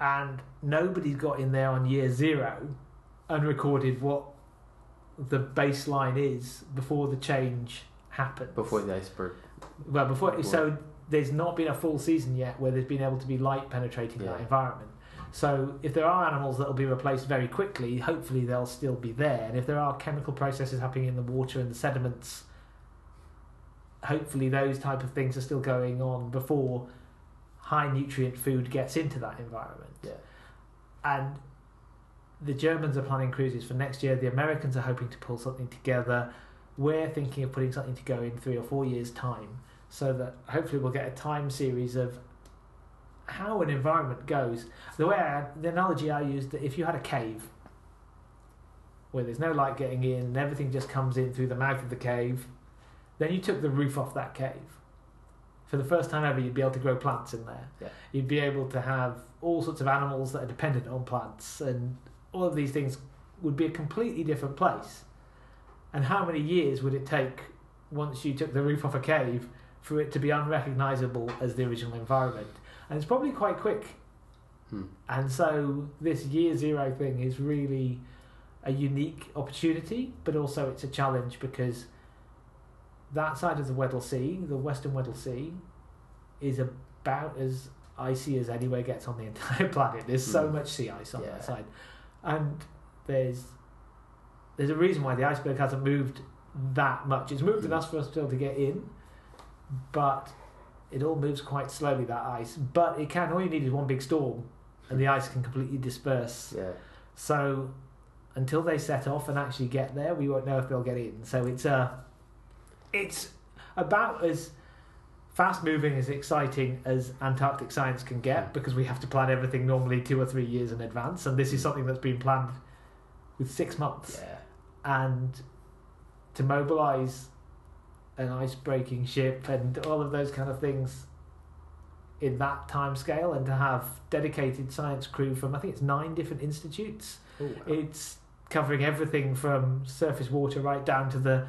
And nobody's got in there on year zero and recorded what the baseline is before the change happened. Before the iceberg. Well, before, Before. so there's not been a full season yet where there's been able to be light penetrating that environment. So if there are animals that will be replaced very quickly, hopefully they'll still be there. And if there are chemical processes happening in the water and the sediments, hopefully those type of things are still going on before high nutrient food gets into that environment. Yeah. And the Germans are planning cruises for next year. The Americans are hoping to pull something together. We're thinking of putting something to go in three or four years' time, so that hopefully we'll get a time series of how an environment goes. The way I, the analogy I used that if you had a cave where there's no light getting in and everything just comes in through the mouth of the cave, then you took the roof off that cave. For the first time ever, you'd be able to grow plants in there. Yeah. You'd be able to have all sorts of animals that are dependent on plants, and all of these things would be a completely different place. And how many years would it take once you took the roof off a cave for it to be unrecognizable as the original environment? And it's probably quite quick. Hmm. And so this year zero thing is really a unique opportunity, but also it's a challenge because that side of the Weddell Sea, the Western Weddell Sea, is about as icy as anywhere gets on the entire planet. There's so Hmm. much sea ice on Yeah. that side, and there's there's a reason why the iceberg hasn't moved that much. It's moved Hmm. enough for us still to get in, but it all moves quite slowly. That ice, but it can. All you need is one big storm, and the ice can completely disperse. Yeah. So until they set off and actually get there, we won't know if they'll get in. So it's uh, it's about as fast moving as exciting as Antarctic science can get because we have to plan everything normally two or three years in advance, and this is something that's been planned with six months. Yeah. And to mobilize an ice breaking ship and all of those kind of things in that time scale and to have dedicated science crew from I think it's nine different institutes Oh, wow. it's covering everything from surface water right down to the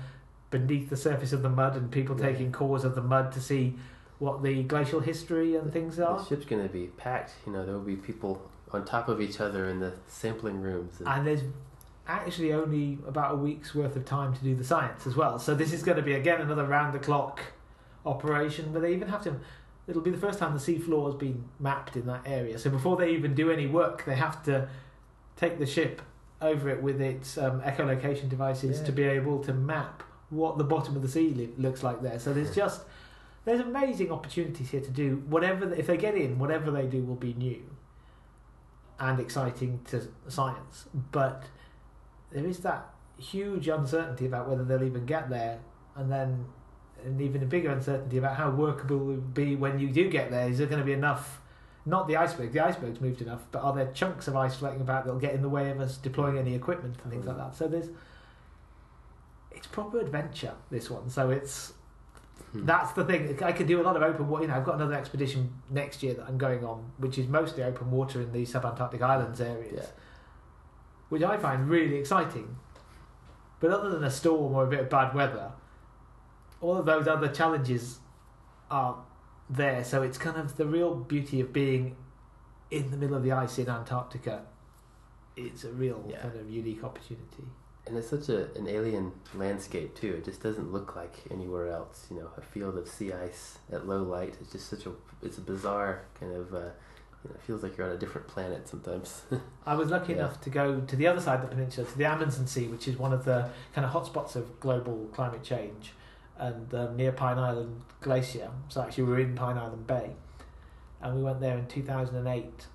beneath the surface of the mud and people Yeah. taking cores of the mud to see what the glacial history and things are. The ship's gonna be packed. You know, there will be people on top of each other in the sampling rooms. And, And there's actually only about a week's worth of time to do the science as well. So this is going to be again another round the clock operation where they even have to. It'll be the first time the sea floor has been mapped in that area. So before they even do any work, they have to take the ship over it with its um, echolocation devices Yeah. to be able to map what the bottom of the sea li- looks like there. So there's just there's amazing opportunities here to do whatever if they get in, whatever they do will be new and exciting to science. But there is that huge uncertainty about whether they'll even get there, and then an even a bigger uncertainty about how workable it will be when you do get there. Is there going to be enough? Not the iceberg. The iceberg's moved enough, but are there chunks of ice floating about that'll get in the way of us deploying any equipment and things like that? So there's it's proper adventure this one. So it's Hmm. that's the thing. I could do a lot of open water. You know, I've got another expedition next year that I'm going on, which is mostly open water in the subantarctic islands areas, Yeah. Which I find really exciting. But other than a storm or a bit of bad weather, all of those other challenges are there. So it's kind of the real beauty of being in the middle of the ice in Antarctica. It's a real Yeah. kind of unique opportunity. And it's such a, an alien landscape too. It just doesn't look like anywhere else. You know, a field of sea ice at low light. It's just such a it's a bizarre kind of. Uh, it feels like you're on a different planet sometimes. I was lucky Yeah. enough to go to the other side of the peninsula, to the Amundsen Sea, which is one of the kind of hotspots of global climate change, and um, near Pine Island Glacier. So actually, we were in Pine Island Bay, and we went there in two thousand and eight,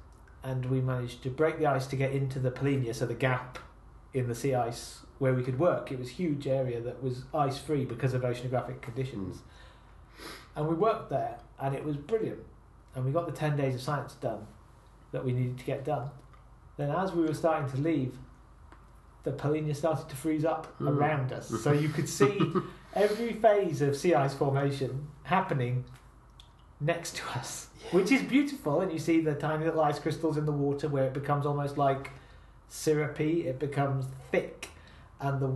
and we managed to break the ice to get into the Polynya, so the gap in the sea ice where we could work. It was a huge area that was ice free because of oceanographic conditions. And we worked there, and it was brilliant. And we got the 10 days of science done that we needed to get done. Then, as we were starting to leave, the Polynya started to freeze up Mm. around us. So you could see every phase of sea ice formation happening next to us, which is beautiful. And you see the tiny little ice crystals in the water where it becomes almost like syrupy, it becomes thick, and the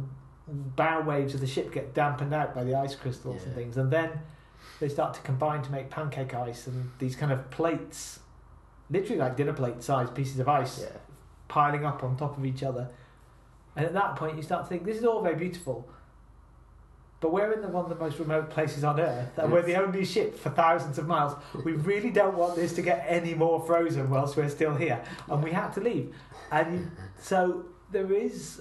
bow waves of the ship get dampened out by the ice crystals and things. And then they start to combine to make pancake ice and these kind of plates, literally like dinner plate sized pieces of ice Yeah. piling up on top of each other. And at that point, you start to think this is all very beautiful, but we're in the, one of the most remote places on Earth, and we're the only ship for thousands of miles. We really don't want this to get any more frozen whilst we're still here, and we had to leave. And so there is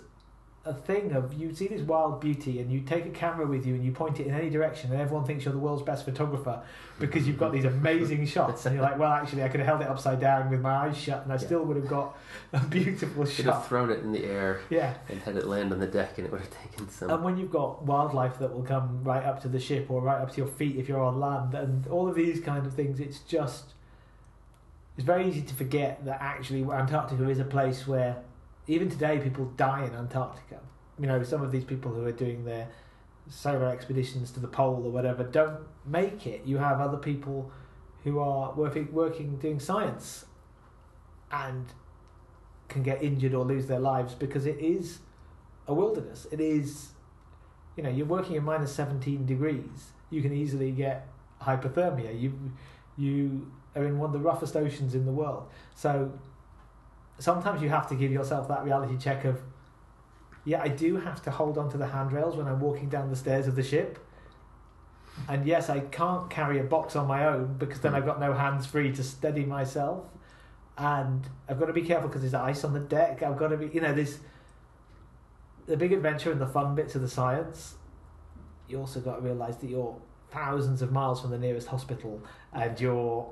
a thing of you see this wild beauty, and you take a camera with you and you point it in any direction, and everyone thinks you're the world's best photographer because you've got these amazing shots, and you're like, well, actually, I could have held it upside down with my eyes shut, and I Yeah. still would have got a beautiful shot Should have thrown it in the air Yeah. and had it land on the deck, and it would have taken some. And when you've got wildlife that will come right up to the ship or right up to your feet if you're on land, and all of these kind of things, it's just it's very easy to forget that actually Antarctica is a place where even today people die in Antarctica. You know, some of these people who are doing their solar expeditions to the pole or whatever don't make it. You have other people who are working, working doing science and can get injured or lose their lives because it is a wilderness. It is, you know, you're working in minus 17 degrees. You can easily get hypothermia. You, you are in one of the roughest oceans in the world. So sometimes you have to give yourself that reality check of, yeah, I do have to hold on to the handrails when I'm walking down the stairs of the ship. And yes, I can't carry a box on my own because then I've got no hands free to steady myself. And I've got to be careful because there's ice on the deck. I've got to be, you know, there's the big adventure and the fun bits of the science. You also got to realise that you're thousands of miles from the nearest hospital and you're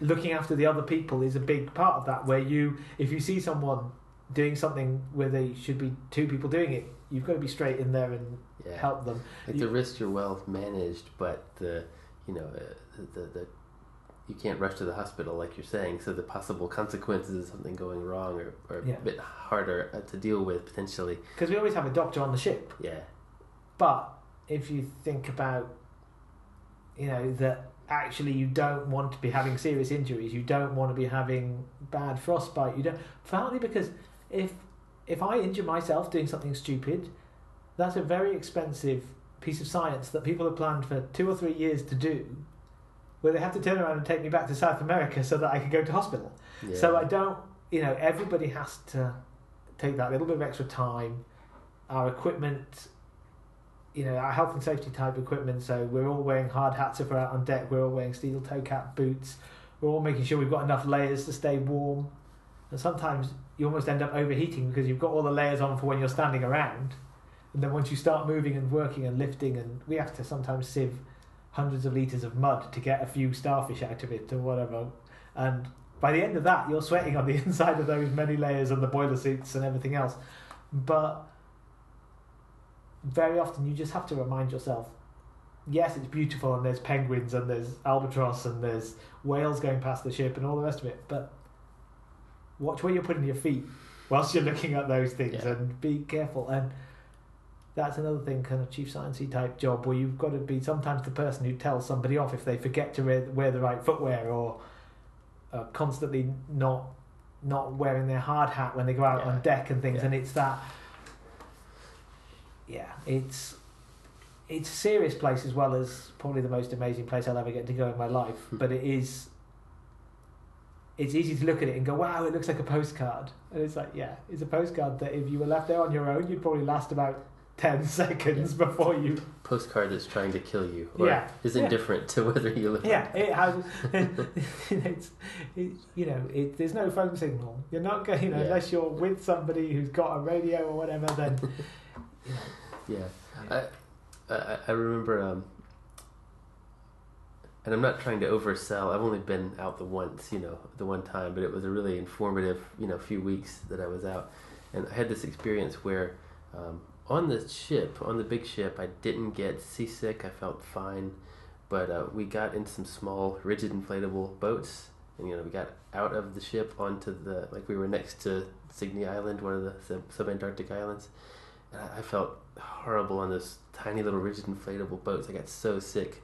looking after the other people is a big part of that where you if you see someone doing something where they should be two people doing it you've got to be straight in there and yeah. help them Like You- the risks are well managed, but the you know uh, the, the the you can't rush to the hospital like you're saying. So the possible consequences of something going wrong are, are Yeah. a bit harder uh, to deal with potentially. because we always have a doctor on the ship Yeah, but if you think about you know that actually you don't want to be having serious injuries you don't want to be having bad frostbite you don't partly because if if i injure myself doing something stupid that's a very expensive piece of science that people have planned for two or three years to do where they have to turn around and take me back to south america so that i can go to hospital yeah. so I don't, you know, everybody has to take that little bit of extra time. Our equipment, you know, our health and safety type equipment. So we're all wearing hard hats if we're out on deck. We're all wearing steel toe cap boots. We're all making sure we've got enough layers to stay warm. And sometimes you almost end up overheating because you've got all the layers on for when you're standing around. And then once you start moving and working and lifting, and we have to sometimes sieve hundreds of litres of mud to get a few starfish out of it or whatever. And by the end of that, you're sweating on the inside of those many layers and the boiler suits and everything else. But very often, you just have to remind yourself yes, it's beautiful, and there's penguins, and there's albatross, and there's whales going past the ship, and all the rest of it. But watch where you're putting your feet whilst you're looking at those things, Yeah. and be careful. And that's another thing, kind of chief sciencey type job, where you've got to be sometimes the person who tells somebody off if they forget to wear, wear the right footwear or are constantly not not wearing their hard hat when they go out Yeah. on deck and things Yeah. and it's that yeah it's it's a serious place as well as probably the most amazing place I'll ever get to go in my life Hmm. but it is it's easy to look at it and go wow it looks like a postcard and it's like yeah it's a postcard that if you were left there on your own you'd probably last about 10 seconds before you postcard that's trying to kill you or Yeah, is yeah. indifferent to whether you live. Yeah, it has. it's, it, you know, it, there's no phone signal. You're not going, you know, Yeah. unless you're with somebody who's got a radio or whatever. Then, Yeah. yeah. I, I I remember um, and I'm not trying to oversell. I've only been out the once, you know, the one time, but it was a really informative, you know, few weeks that I was out, and I had this experience where um, on the ship, on the big ship, I didn't get seasick. I felt fine, but uh, we got in some small, rigid, inflatable boats, and you know, we got out of the ship onto the like we were next to Signy Island, one of the sub- subantarctic islands, and I, felt horrible on those tiny little rigid inflatable boats. I got so sick.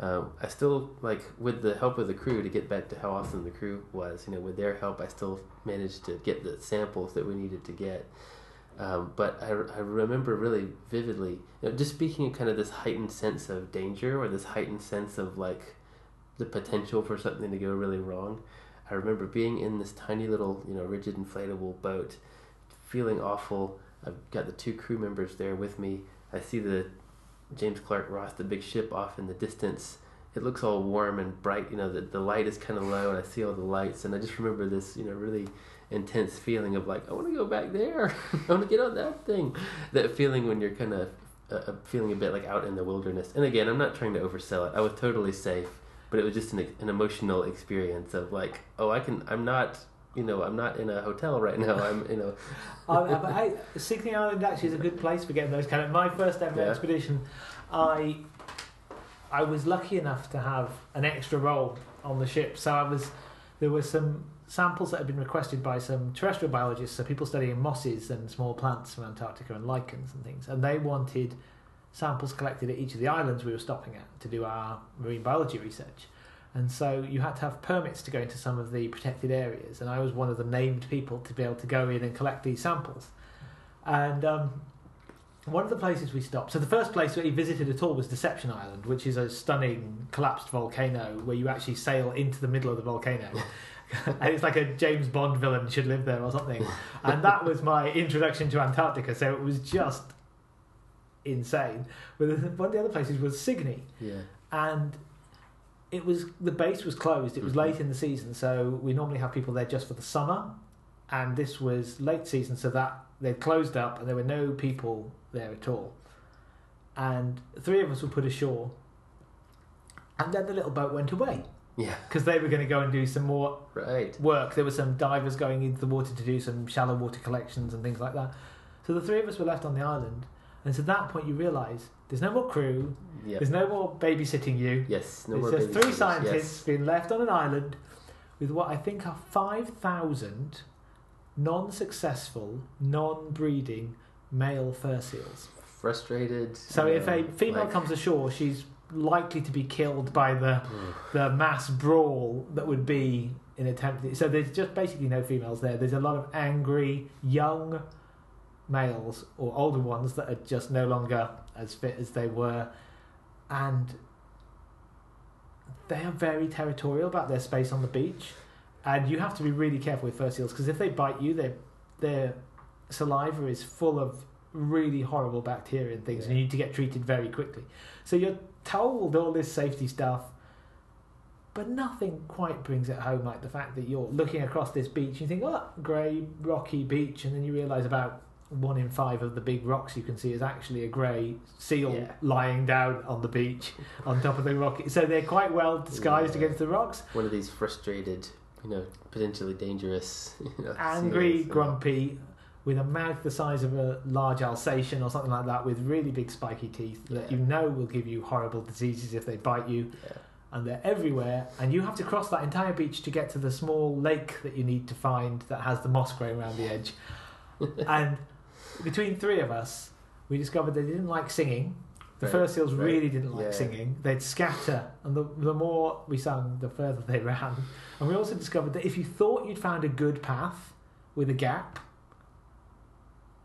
Uh, I still like with the help of the crew to get back to how awesome the crew was. You know, with their help, I still managed to get the samples that we needed to get. Um, but I, I remember really vividly, you know, just speaking of kind of this heightened sense of danger or this heightened sense of like the potential for something to go really wrong. I remember being in this tiny little, you know, rigid inflatable boat, feeling awful. I've got the two crew members there with me. I see the James Clark Ross, the big ship off in the distance. It looks all warm and bright, you know, the, the light is kind of low and I see all the lights and I just remember this, you know, really intense feeling of like, I want to go back there. I want to get on that thing. That feeling when you're kind of uh, uh, feeling a bit like out in the wilderness. And again, I'm not trying to oversell it. I was totally safe, but it was just an, an emotional experience of like, oh, I can, I'm not, you know, I'm not in a hotel right now. I'm, you know, I, but I, Signy Island actually is a good place for getting those kind of. My first ever Yeah. expedition, I I was lucky enough to have an extra role on the ship. So I was there were some samples that had been requested by some terrestrial biologists, so people studying mosses and small plants from Antarctica and lichens and things, and they wanted samples collected at each of the islands we were stopping at to do our marine biology research. And so you had to have permits to go into some of the protected areas, and I was one of the named people to be able to go in and collect these samples. And um, one of the places we stopped, so the first place we visited at all was Deception Island, which is a stunning collapsed volcano where you actually sail into the middle of the volcano. and it's like a James Bond villain should live there or something. And that was my introduction to Antarctica, so it was just insane. But one of the other places was Signy yeah, and it was the base was closed. It was Mhm. late in the season, so we normally have people there just for the summer, and this was late season, so that they'd closed up and there were no people there at all. And three of us were put ashore, and then the little boat went away yeah, because they were going to go and do some more right. work. There were some divers going into the water to do some shallow water collections and things like that. So the three of us were left on the island, and it's at that point you realise there's no more crew, Yeah. there's no more babysitting you. Yes, no There's more just three scientists being left on an island with what I think are 5,000 non successful, non breeding male fur seals. Frustrated. So if a female like- comes ashore, she's likely to be killed by the, the mass brawl that would be in attempting. So there's just basically no females there. There's a lot of angry young males or older ones that are just no longer as fit as they were, and they are very territorial about their space on the beach, and you have to be really careful with fur seals because if they bite you, their their saliva is full of really horrible bacteria and things, and you need to get treated very quickly. So you're told all this safety stuff, but nothing quite brings it home like the fact that you're looking across this beach and you think, oh, grey, rocky beach, and then you realise about one in five of the big rocks you can see is actually a grey seal Yeah. lying down on the beach on top of the rock. So they're quite well disguised Yeah. against the rocks. one of these frustrated, you know, potentially dangerous, you know, Angry, seals. grumpy, with a mouth the size of a large Alsatian or something like that, with really big spiky teeth that you know will give you horrible diseases if they bite you. Yeah. and they're everywhere. And you have to cross that entire beach to get to the small lake that you need to find that has the moss growing around the edge. and between three of us, we discovered they didn't like singing. The Right, fur seals right, really didn't like yeah. singing. They'd scatter, and the, the more we sang, the further they ran. And we also discovered that if you thought you'd found a good path with a gap,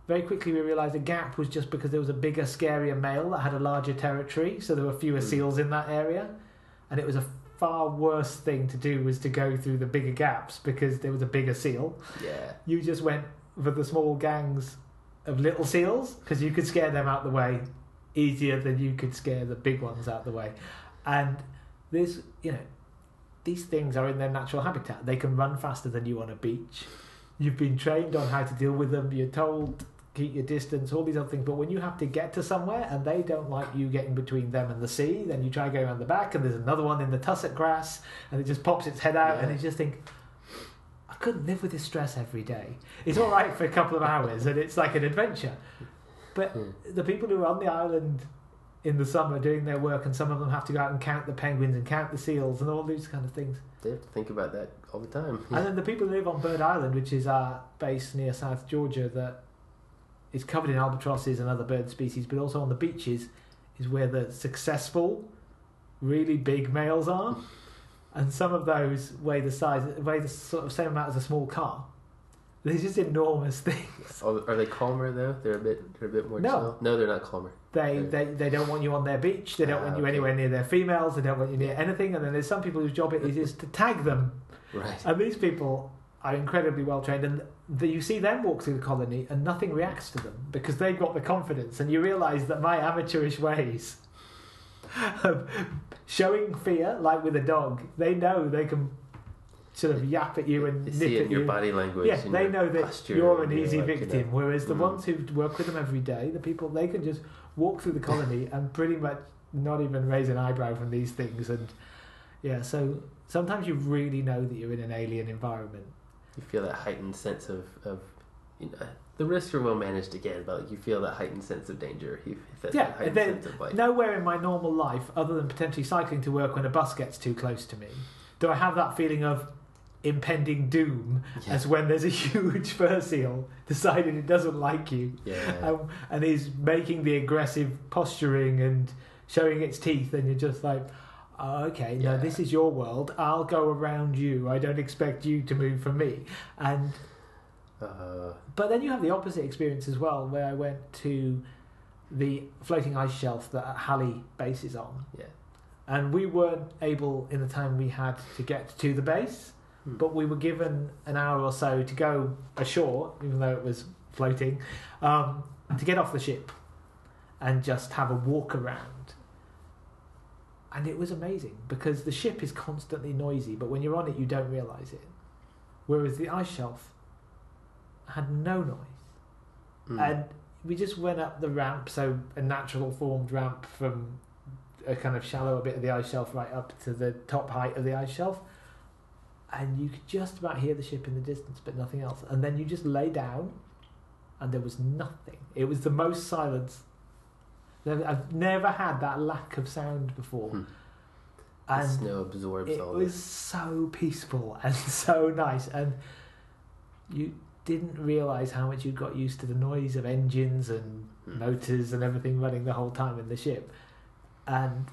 very quickly we realised a gap was just because there was a bigger, scarier male that had a larger territory, so there were fewer Hmm. seals in that area, and it was a far worse thing to do was to go through the bigger gaps because there was a bigger seal. Yeah. You just went for the small gangs of little seals because you could scare them out the way easier than you could scare the big ones out the way, and this, you know, these things are in their natural habitat. They can run faster than you on a beach. You've been trained on how to deal with them. You're told keep your distance, all these other things. But when you have to get to somewhere and they don't like you getting between them and the sea, then you try going around the back, and there's another one in the tussock grass, and it just pops its head out, and Yeah. you just think. I couldn't live with this stress every day. It's all right for a couple of hours, and it's like an adventure. But Hmm. the people who are on the island in the summer doing their work, and some of them have to go out and count the penguins and count the seals and all these kind of things. They have to think about that all the time. And then the people who live on Bird Island, which is our base near South Georgia, that is covered in albatrosses and other bird species, but also on the beaches, is where the successful, really big males are. And some of those weigh the size, weigh the sort of same amount as a small car. They're just enormous things. Are they calmer though? They're a bit. They're a bit more No. chill. No, they're not calmer. They, they they don't want you on their beach. They don't Ah, want you okay. anywhere near their females. They don't want you near anything. And then there's some people whose job it is, is to tag them Right. And these people are incredibly well trained, and the, you see them walk through the colony, and nothing reacts to them because they've got the confidence. And you realise that my amateurish ways showing fear, like with a dog, they know they can sort of yap at you and They nip see it at in your you. body language. Yeah, and they your know that posture you're an and your, easy like, you know- victim. Whereas the Mhm. ones who work with them every day, the people they can just walk through the colony and pretty much not even raise an eyebrow from these things. And yeah, so sometimes you really know that you're in an alien environment. You feel that heightened sense of, of you know, the risks are well managed again, but like you feel that heightened sense of danger. You, that Yeah, heightened they- sense of Nowhere in my normal life, other than potentially cycling to work when a bus gets too close to me, do I have that feeling of impending doom yeah, as when there's a huge fur seal deciding it doesn't like you yeah, um, and is making the aggressive posturing and showing its teeth, and you're just like, oh, okay, no, this is your world. I'll go around you. I don't expect you to move from me. And uh, but then you have the opposite experience as well, where I went to the floating ice shelf that Halley base is on. Yeah. And we weren't able in the time we had to get to the base, Hmm. but we were given an hour or so to go ashore, even though it was floating, um, to get off the ship and just have a walk around. And it was amazing because the ship is constantly noisy, but when you're on it, you don't realize it. Whereas the ice shelf had no noise. mm, And we just went up the ramp, so a natural formed ramp from a kind of shallower bit of the ice shelf right up to the top height of the ice shelf. And you could just about hear the ship in the distance, but nothing else. And then you just lay down, and there was nothing. It was the most silence. I've never had that lack of sound before. Hmm. the And snow absorbs it all was so peaceful and so nice and you didn't realize how much you got used to the noise of engines and Hmm. motors and everything running the whole time in the ship and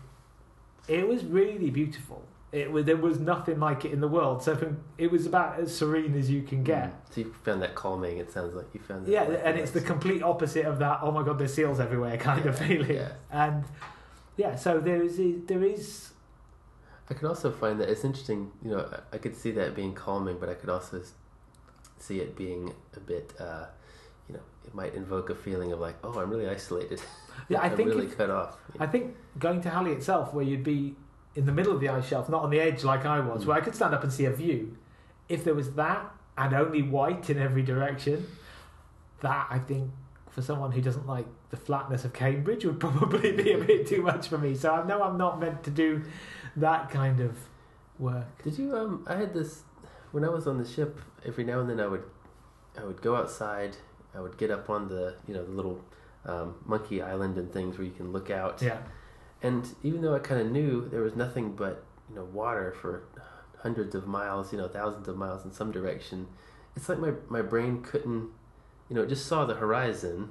it was really beautiful it was there was nothing like it in the world so from, it was about as serene as you can get Mm. So you found that calming. It sounds like you found that. yeah like, and it's the complete opposite of that oh my god there's seals everywhere kind of Yeah, feeling yeah. and yeah so there is there is I could also find that it's interesting. You know, I- could see that being calming, but I could also see it being a bit. Uh, you know, it might invoke a feeling of like, oh, I'm really isolated. Yeah, I think really if- cut off. I think going to Halley itself, where you'd be in the middle of the ice shelf, not on the edge like I was, Mm. where I could stand up and see a view, if there was that and only white in every direction, that I think for someone who doesn't like the flatness of Cambridge would probably be a bit too much for me. So I know I'm not meant to do that kind of work. Did you? Um, I had this when I was on the ship. Every now and then, I would, I would go outside. I would get up on the, you know, the little um, monkey island and things where you can look out. Yeah. And even though I kind of knew there was nothing but you know water for hundreds of miles, you know, thousands of miles in some direction, it's like my my brain couldn't, you know, it just saw the horizon,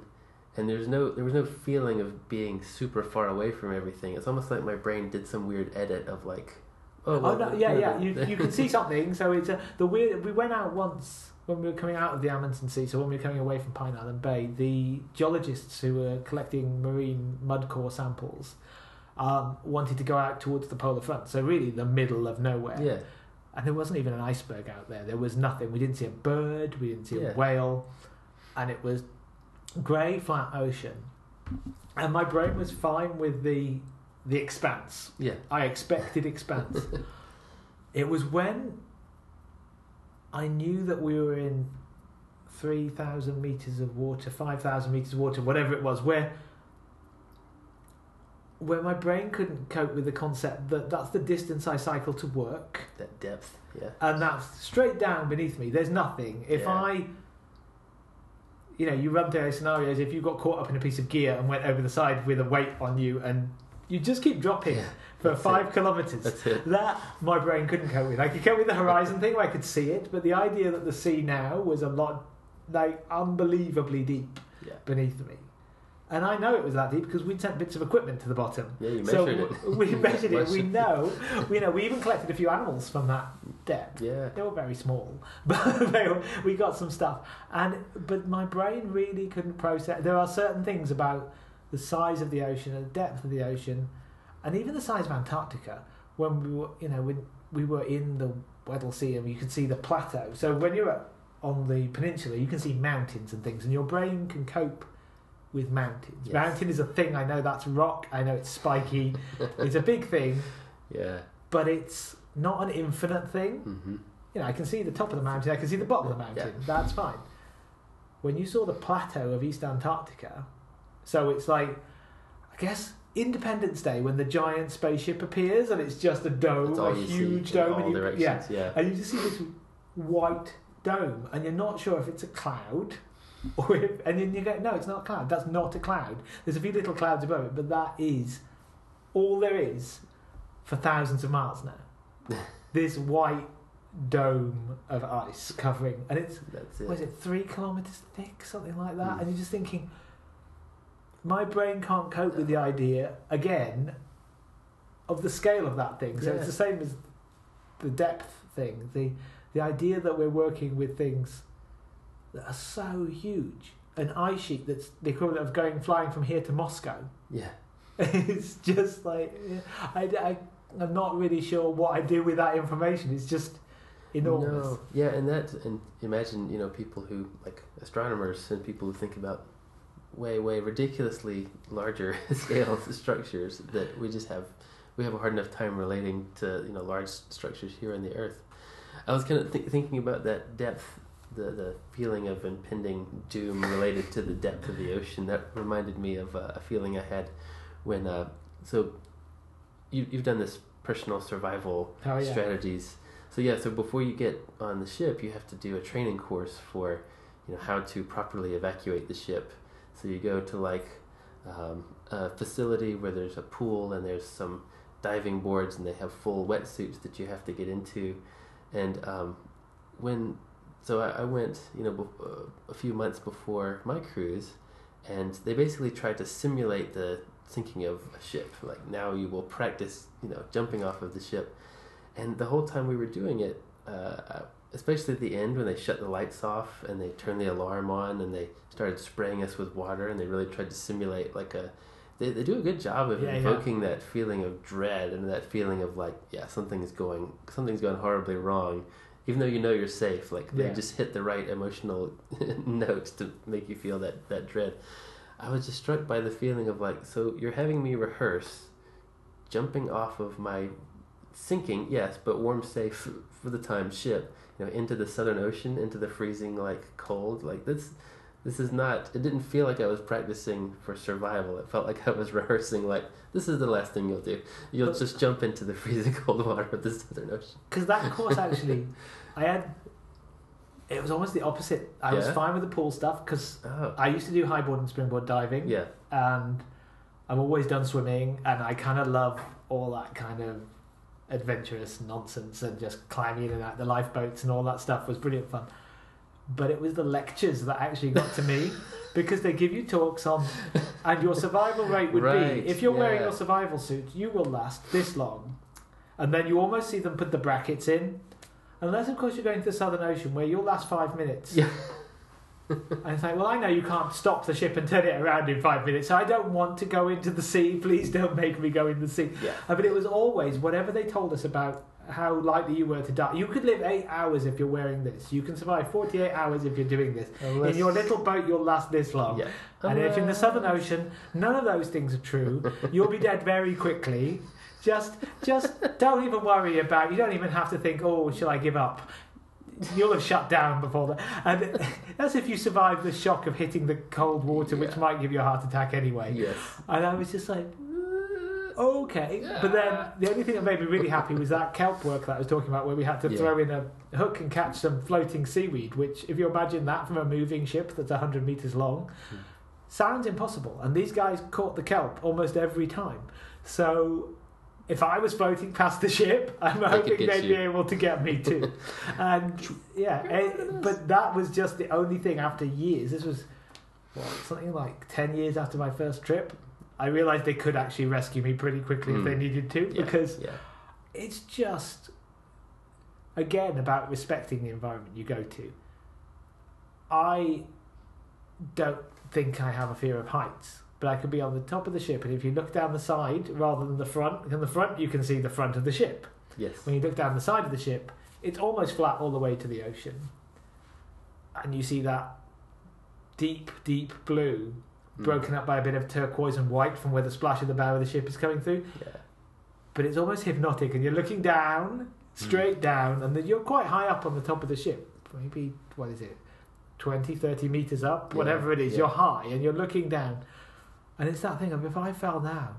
and there's no there was no feeling of being super far away from everything. It's almost like my brain did some weird edit of like, oh, Oh, no, yeah, yeah. You, you can see something. So it's a, the weird. We went out once when we were coming out of the Amundsen Sea. So when we were coming away from Pine Island Bay, the geologists who were collecting marine mud core samples um, wanted to go out towards the polar front. So really, the middle of nowhere. yeah. And there wasn't even an iceberg out there. There was nothing. We didn't see a bird. We didn't see Yeah. a whale, and it was grey flat ocean. And my brain was fine with the the expanse. Yeah. I expected expanse. it was when I knew that we were in three thousand meters of water, five thousand meters of water, whatever it was, where where my brain couldn't cope with the concept that that's the distance I cycle to work, That depth, yeah. and that's straight down beneath me. There's nothing. If Yeah. I, you know, you run through those scenarios. If you got caught up in a piece of gear and went over the side with a weight on you, and you just keep dropping Yeah, for five it. kilometers. That my brain couldn't cope with. I could cope with the horizon thing where I could see it, but the idea that the sea now was a lot like unbelievably deep Yeah. beneath me. And I know it was that deep because we'd sent bits of equipment to the bottom. Yeah, you so measured it. we measured it. We know. We know. We even collected a few animals from that depth. Yeah. They were very small, but they were, we got some stuff. And but my brain really couldn't process. There are certain things about the size of the ocean and the depth of the ocean, and even the size of Antarctica. When we were, you know, when we were in the Weddell Sea and you could see the plateau. So when you're at, on the peninsula, you can see mountains and things, and your brain can cope with mountains. Yes. Mountain is a thing. I know that's rock. I know it's spiky. it's a big thing, Yeah. but it's not an infinite thing hmm you know, I can see the top of the mountain, I can see the bottom of the mountain. That's fine. When you saw the plateau of East Antarctica, so it's like, I guess Independence Day when the giant spaceship appears and it's just a dome, a huge dome, and you, yeah, Yeah. and you just see this white dome, and you're not sure if it's a cloud. Or if, and then you go, no, it's not a cloud. That's not a cloud. There's a few little clouds above it, but that is all there is for thousands of miles now. this white dome of ice covering, and it's That's it. what is it three kilometers thick, something like that, Mm. and you're just thinking, my brain can't cope with the idea again of the scale of that thing. So Yeah. it's the same as the depth thing. The the idea that we're working with things that are so huge, an ice sheet that's the equivalent of going flying from here to Moscow. Yeah. it's just like I, I I'm not really sure what I do with that information. It's just enormous. No. Yeah, and that and imagine you know people who like astronomers and people who think about way way ridiculously larger scale structures that we just have we have a hard enough time relating to you know large structures here on the Earth. I was kind of th- thinking about that depth, the the feeling of impending doom related to the depth of the ocean. That reminded me of uh, a feeling I had when uh, so you you've done this personal survival Oh, yeah. strategies. So yeah, so before you get on the ship, you have to do a training course for, you know, how to properly evacuate the ship. So you go to like um, a facility where there's a pool and there's some diving boards and they have full wetsuits that you have to get into, and um, when so I, I went, you know, uh, a few months before my cruise, and they basically tried to simulate the sinking of a ship. Like now you will practice, you know, jumping off of the ship, and the whole time we were doing it, uh, especially at the end when they shut the lights off and they turned the alarm on and they started spraying us with water and they really tried to simulate like a. They, they do a good job of Yeah, yeah. evoking that feeling of dread and that feeling of like yeah something's going something's gone horribly wrong even though you know you're safe like they Yeah. just hit the right emotional notes to make you feel that that dread i was just struck by the feeling of like so you're having me rehearse jumping off of my sinking yes but warm safe for the time ship you know into the southern ocean into the freezing like cold like this this is not it didn't feel like i was practicing for survival. It felt like i was rehearsing like this is the last thing you'll do. You'll But- just jump into the freezing cold water of the southern ocean. Because that course actually, I had. It was almost the opposite. I was fine with the pool stuff because oh. I used to do highboard and springboard diving, yeah. And I've always done swimming, and I kind of love all that kind of adventurous nonsense and just climbing in and out the lifeboats and all that stuff was brilliant fun. But it was the lectures that actually got to me because they give you talks on, and your survival rate would Right, be if you're wearing your survival suit, you will last this long, and then you almost see them put the brackets in, unless of course you're going to the Southern Ocean where you'll last five minutes. Yeah. And it's like, well, I know you can't stop the ship and turn it around in five minutes, so I don't want to go into the sea. Please don't make me go in the sea. yeah Uh, But it was always whatever they told us about how likely you were to die. You could live eight hours if you're wearing this. You can survive 48 hours if you're doing this. Unless- In your little boat, you'll last this long. yeah And if in the Southern Ocean, none of those things are true. You'll be dead very quickly. Just, just don't even worry about. You don't even have to think, oh, shall I give up? You'll have shut down before that. And that's if you survive the shock of hitting the cold water, which Yeah. might give you a heart attack anyway. Yes. And I was just like, "Uh, okay. But then the only thing that made me really happy was that kelp work that I was talking about, where we had to Yeah. throw in a hook and catch some floating seaweed, which, if you imagine that from a moving ship that's 100 metres long, Hmm. sounds impossible. And these guys caught the kelp almost every time. So if I was floating past the ship, I'm could hoping they'd you. be able to get me too. and yeah, eh, but that was just the only thing after years. This was what, something like 10 years after my first trip. I realised they could actually rescue me pretty quickly if Mm. they needed to Yeah. because Yeah. it's just again about respecting the environment you go to. I don't think I have a fear of heights, but I could be on the top of the ship, and if you look down the side rather than the front, in the front you can see the front of the ship. Yes. When you look down the side of the ship, it's almost flat all the way to the ocean, and you see that deep, deep blue Mm. broken up by a bit of turquoise and white from where the splash of the bow of the ship is coming through Yeah. but it's almost hypnotic and you're looking down straight down and then you're quite high up on the top of the ship maybe what is it 20 30 meters up Yeah, whatever it is yeah. you're high and you're looking down and it's that thing of if i fell now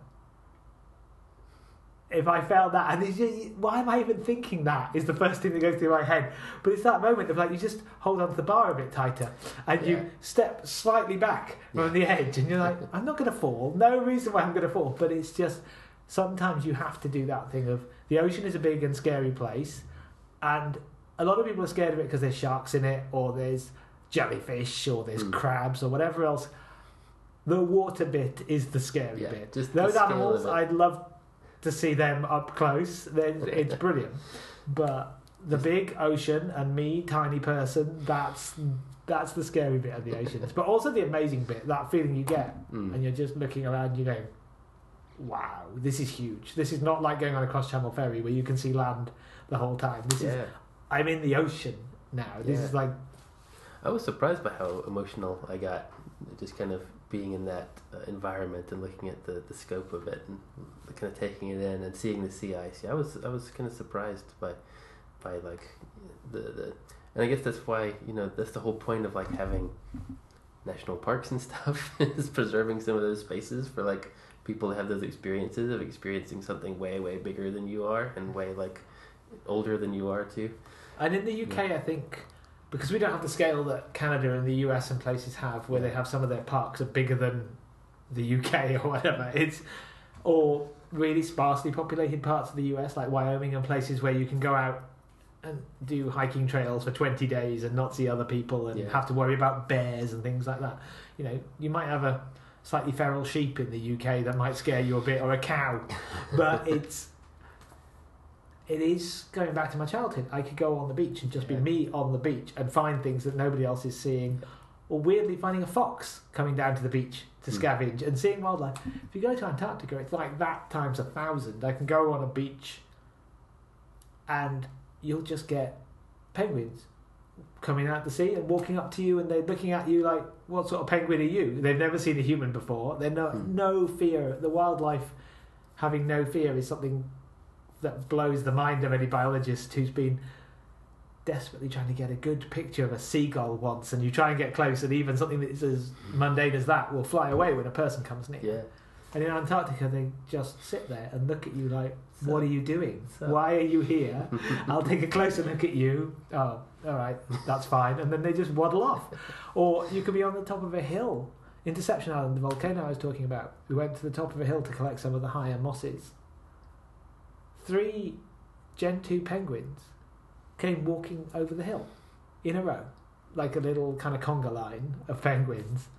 if I fell that, and it's just, why am I even thinking that? Is the first thing that goes through my head. But it's that moment of like you just hold onto the bar a bit tighter, and Yeah. you step slightly back from the edge, and you're like, I'm not going to fall. No reason why I'm going to fall. But it's just sometimes you have to do that thing of the ocean is a big and scary place, and a lot of people are scared of it because there's sharks in it, or there's jellyfish, or there's Hmm. crabs, or whatever else. The water bit is the scary Yeah, bit. just the Those scale animals, of it. I'd love to see them up close. Then it's brilliant. But the big ocean and me, tiny person, that's that's the scary bit of the oceans. But also the amazing bit, that feeling you get, Mm. and you're just looking around, you go, "Wow, this is huge. This is not like going on a cross channel ferry where you can see land the whole time. This is Yeah. I'm in the ocean now. This Yeah. is like I was surprised by how emotional I got, just kind of being in that uh, environment and looking at the, the scope of it and kind of taking it in and seeing the sea ice. Yeah, I was I was kind of surprised by by like the the and I guess that's why you know that's the whole point of like having national parks and stuff is preserving some of those spaces for like people to have those experiences of experiencing something way way bigger than you are and way like older than you are too. And in the UK, I think because we don't have the scale that Canada and the US and places have, where they have some of their parks are bigger than the UK or whatever. It's or really sparsely populated parts of the US, like Wyoming and places where you can go out and do hiking trails for 20 days and not see other people and Yeah. have to worry about bears and things like that. You know, you might have a slightly feral sheep in the UK that might scare you a bit or a cow, but it's it is going back to my childhood. I could go on the beach and just be me on the beach and find things that nobody else is seeing, or weirdly finding a fox coming down to the beach to Hmm. scavenge and seeing wildlife. If you go to Antarctica, it's like that times a thousand. I can go on a beach and you'll just get penguins coming out the sea and walking up to you and they're looking at you like, what sort of penguin are you? They've never seen a human before. They're no, Hmm. no fear. The wildlife having no fear is something that blows the mind of any biologist who's been desperately trying to get a good picture of a seagull once and you try and get close and even something that's as mundane as that will fly away when a person comes near. Yeah. And in Antarctica, they just sit there and look at you like, "What are you doing? So- Why are you here? I'll take a closer look at you. Oh, all right, that's fine." And then they just waddle off. Or you could be on the top of a hill. In Deception Island, the volcano I was talking about, we went to the top of a hill to collect some of the higher mosses. Three Gentoo penguins came walking over the hill in a row, like a little kind of conga line of penguins.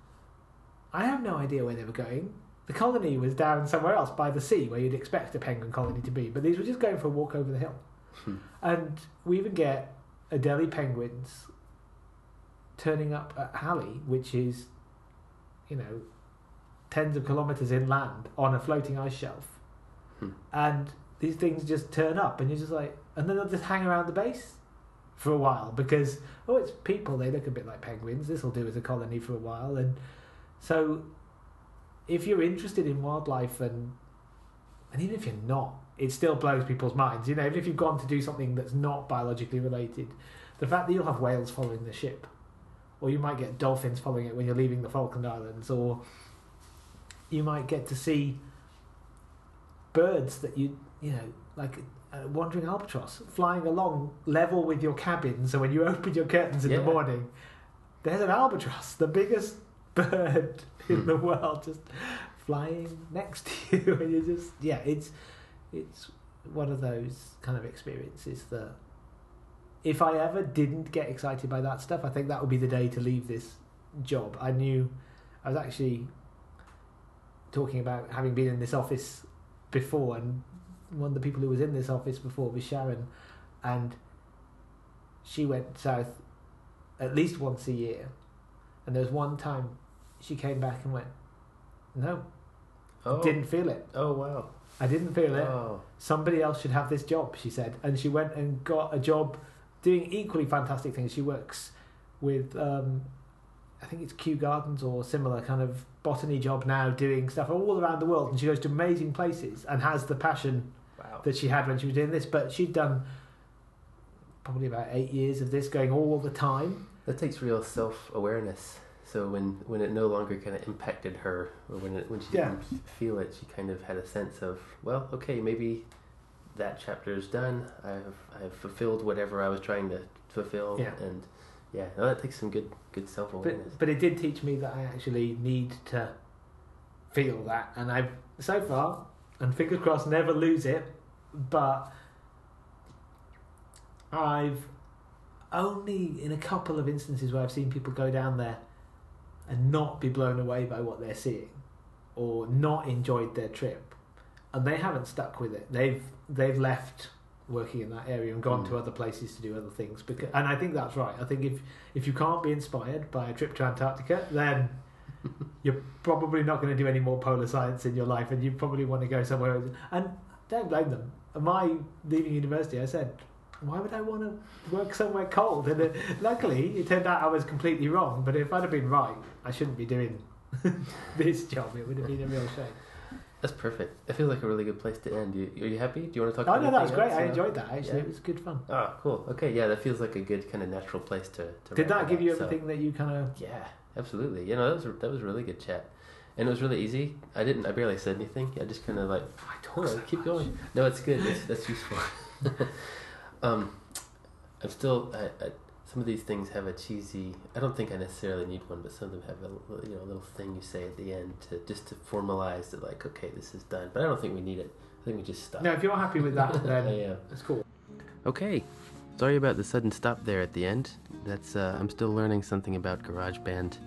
I have no idea where they were going. The colony was down somewhere else by the sea where you'd expect a penguin colony to be, but these were just going for a walk over the hill. Hmm. and we even get Adelie penguins turning up at Halley, which is, you know, tens of kilometres inland on a floating ice shelf. Hmm. And these things just turn up, and you're just like, and then they'll just hang around the base for a while because, oh, it's people, they look a bit like penguins. This will do as a colony for a while. And so, if you're interested in wildlife and and even if you're not, it still blows people's minds. You know, even if you've gone to do something that's not biologically related, the fact that you'll have whales following the ship, or you might get dolphins following it when you're leaving the Falkland Islands, or you might get to see birds that you you know like a wandering albatross flying along level with your cabin. So when you open your curtains in Yeah. the morning, there's an albatross, the biggest bird in the world, just flying next to you, and you just yeah, it's it's one of those kind of experiences that if I ever didn't get excited by that stuff, I think that would be the day to leave this job. I knew I was actually talking about having been in this office before, and one of the people who was in this office before was Sharon, and she went south at least once a year, and there was one time she came back and went, "No, Oh, didn't feel it. oh wow. I didn't feel it. Oh, Somebody else should have this job," she said, and she went and got a job doing equally fantastic things. She works with. Um, I think it's Kew Gardens or similar kind of botany job now, doing stuff all around the world, and she goes to amazing places and has the passion wow. that she had when she was doing this. But she'd done probably about eight years of this, going all the time. That takes real self awareness. So when when it no longer kind of impacted her, or when it when she Yeah. didn't feel it, she kind of had a sense of well, okay, maybe that chapter is done. I've I've fulfilled whatever I was trying to fulfill, Yeah. and yeah, no, that takes some good good self awareness. But but it did teach me that I actually need to feel that, and I've so far, and fingers crossed, never lose it. But I've only in a couple of instances where I've seen people go down there and not be blown away by what they're seeing, or not enjoyed their trip, and they haven't stuck with it. They've they've left working in that area and gone to Mm. other places to do other things. Because, and I think that's right. I think if if you can't be inspired by a trip to Antarctica, then you're probably not going to do any more polar science in your life, and you probably want to go somewhere. else. And don't blame them. My leaving university, I said, why would I want to work somewhere cold? And uh, luckily, it turned out I was completely wrong. But if I'd have been right, I shouldn't be doing this job. It would have been a real shame. That's perfect. It feels like a really good place to end. You, are you happy? Do you want to talk? Oh about no, that was great. else, I enjoyed that. Actually, Yeah. it was good fun. Oh, cool. Okay, yeah, that feels like a good kind of natural place to. to Did that give you so- everything that you kind of? Yeah, absolutely. You know, that was that was a really good chat, and it was really easy. I didn't. I barely said anything. I just kind of like I talk Hold on, so keep much. going. No, it's good. That's, that's useful. um, I'm still. I, I, some of these things have a cheesy. I don't think I necessarily need one, but some of them have a you know a little thing you say at the end to just to formalize that like okay this is done. But I don't think we need it. I think we just stop. No, if you're happy with that, I then am. it's cool. Okay. Sorry about the sudden stop there at the end. That's uh, I'm still learning something about GarageBand.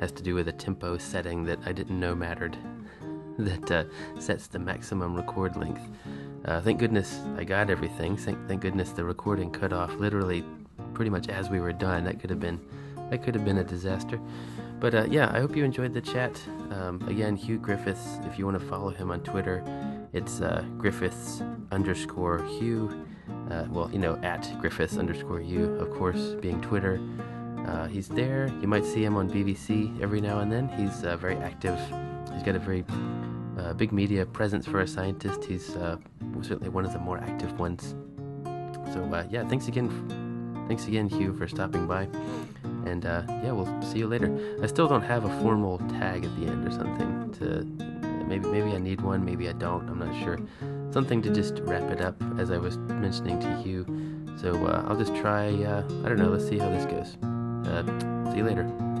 Has to do with a tempo setting that I didn't know mattered. that uh, sets the maximum record length. Uh, thank goodness I got everything. Thank, thank goodness the recording cut off literally pretty much as we were done. That could have been that could have been a disaster. But uh, yeah, I hope you enjoyed the chat. Um, again, Huw Griffiths. If you want to follow him on Twitter, it's uh, Griffiths underscore Huw. Uh, well, you know, at Griffiths underscore U, of course, being Twitter. Uh, he's there. You might see him on BBC every now and then. He's uh, very active. He's got a very uh, big media presence for a scientist. He's uh, certainly one of the more active ones. So uh, yeah, thanks again. Thanks again, Huw, for stopping by. And uh, yeah, we'll see you later. I still don't have a formal tag at the end or something. To maybe maybe I need one. Maybe I don't. I'm not sure something to just wrap it up as I was mentioning to you. So I'll just try, I don't know, let's see how this goes. Uh, see you later.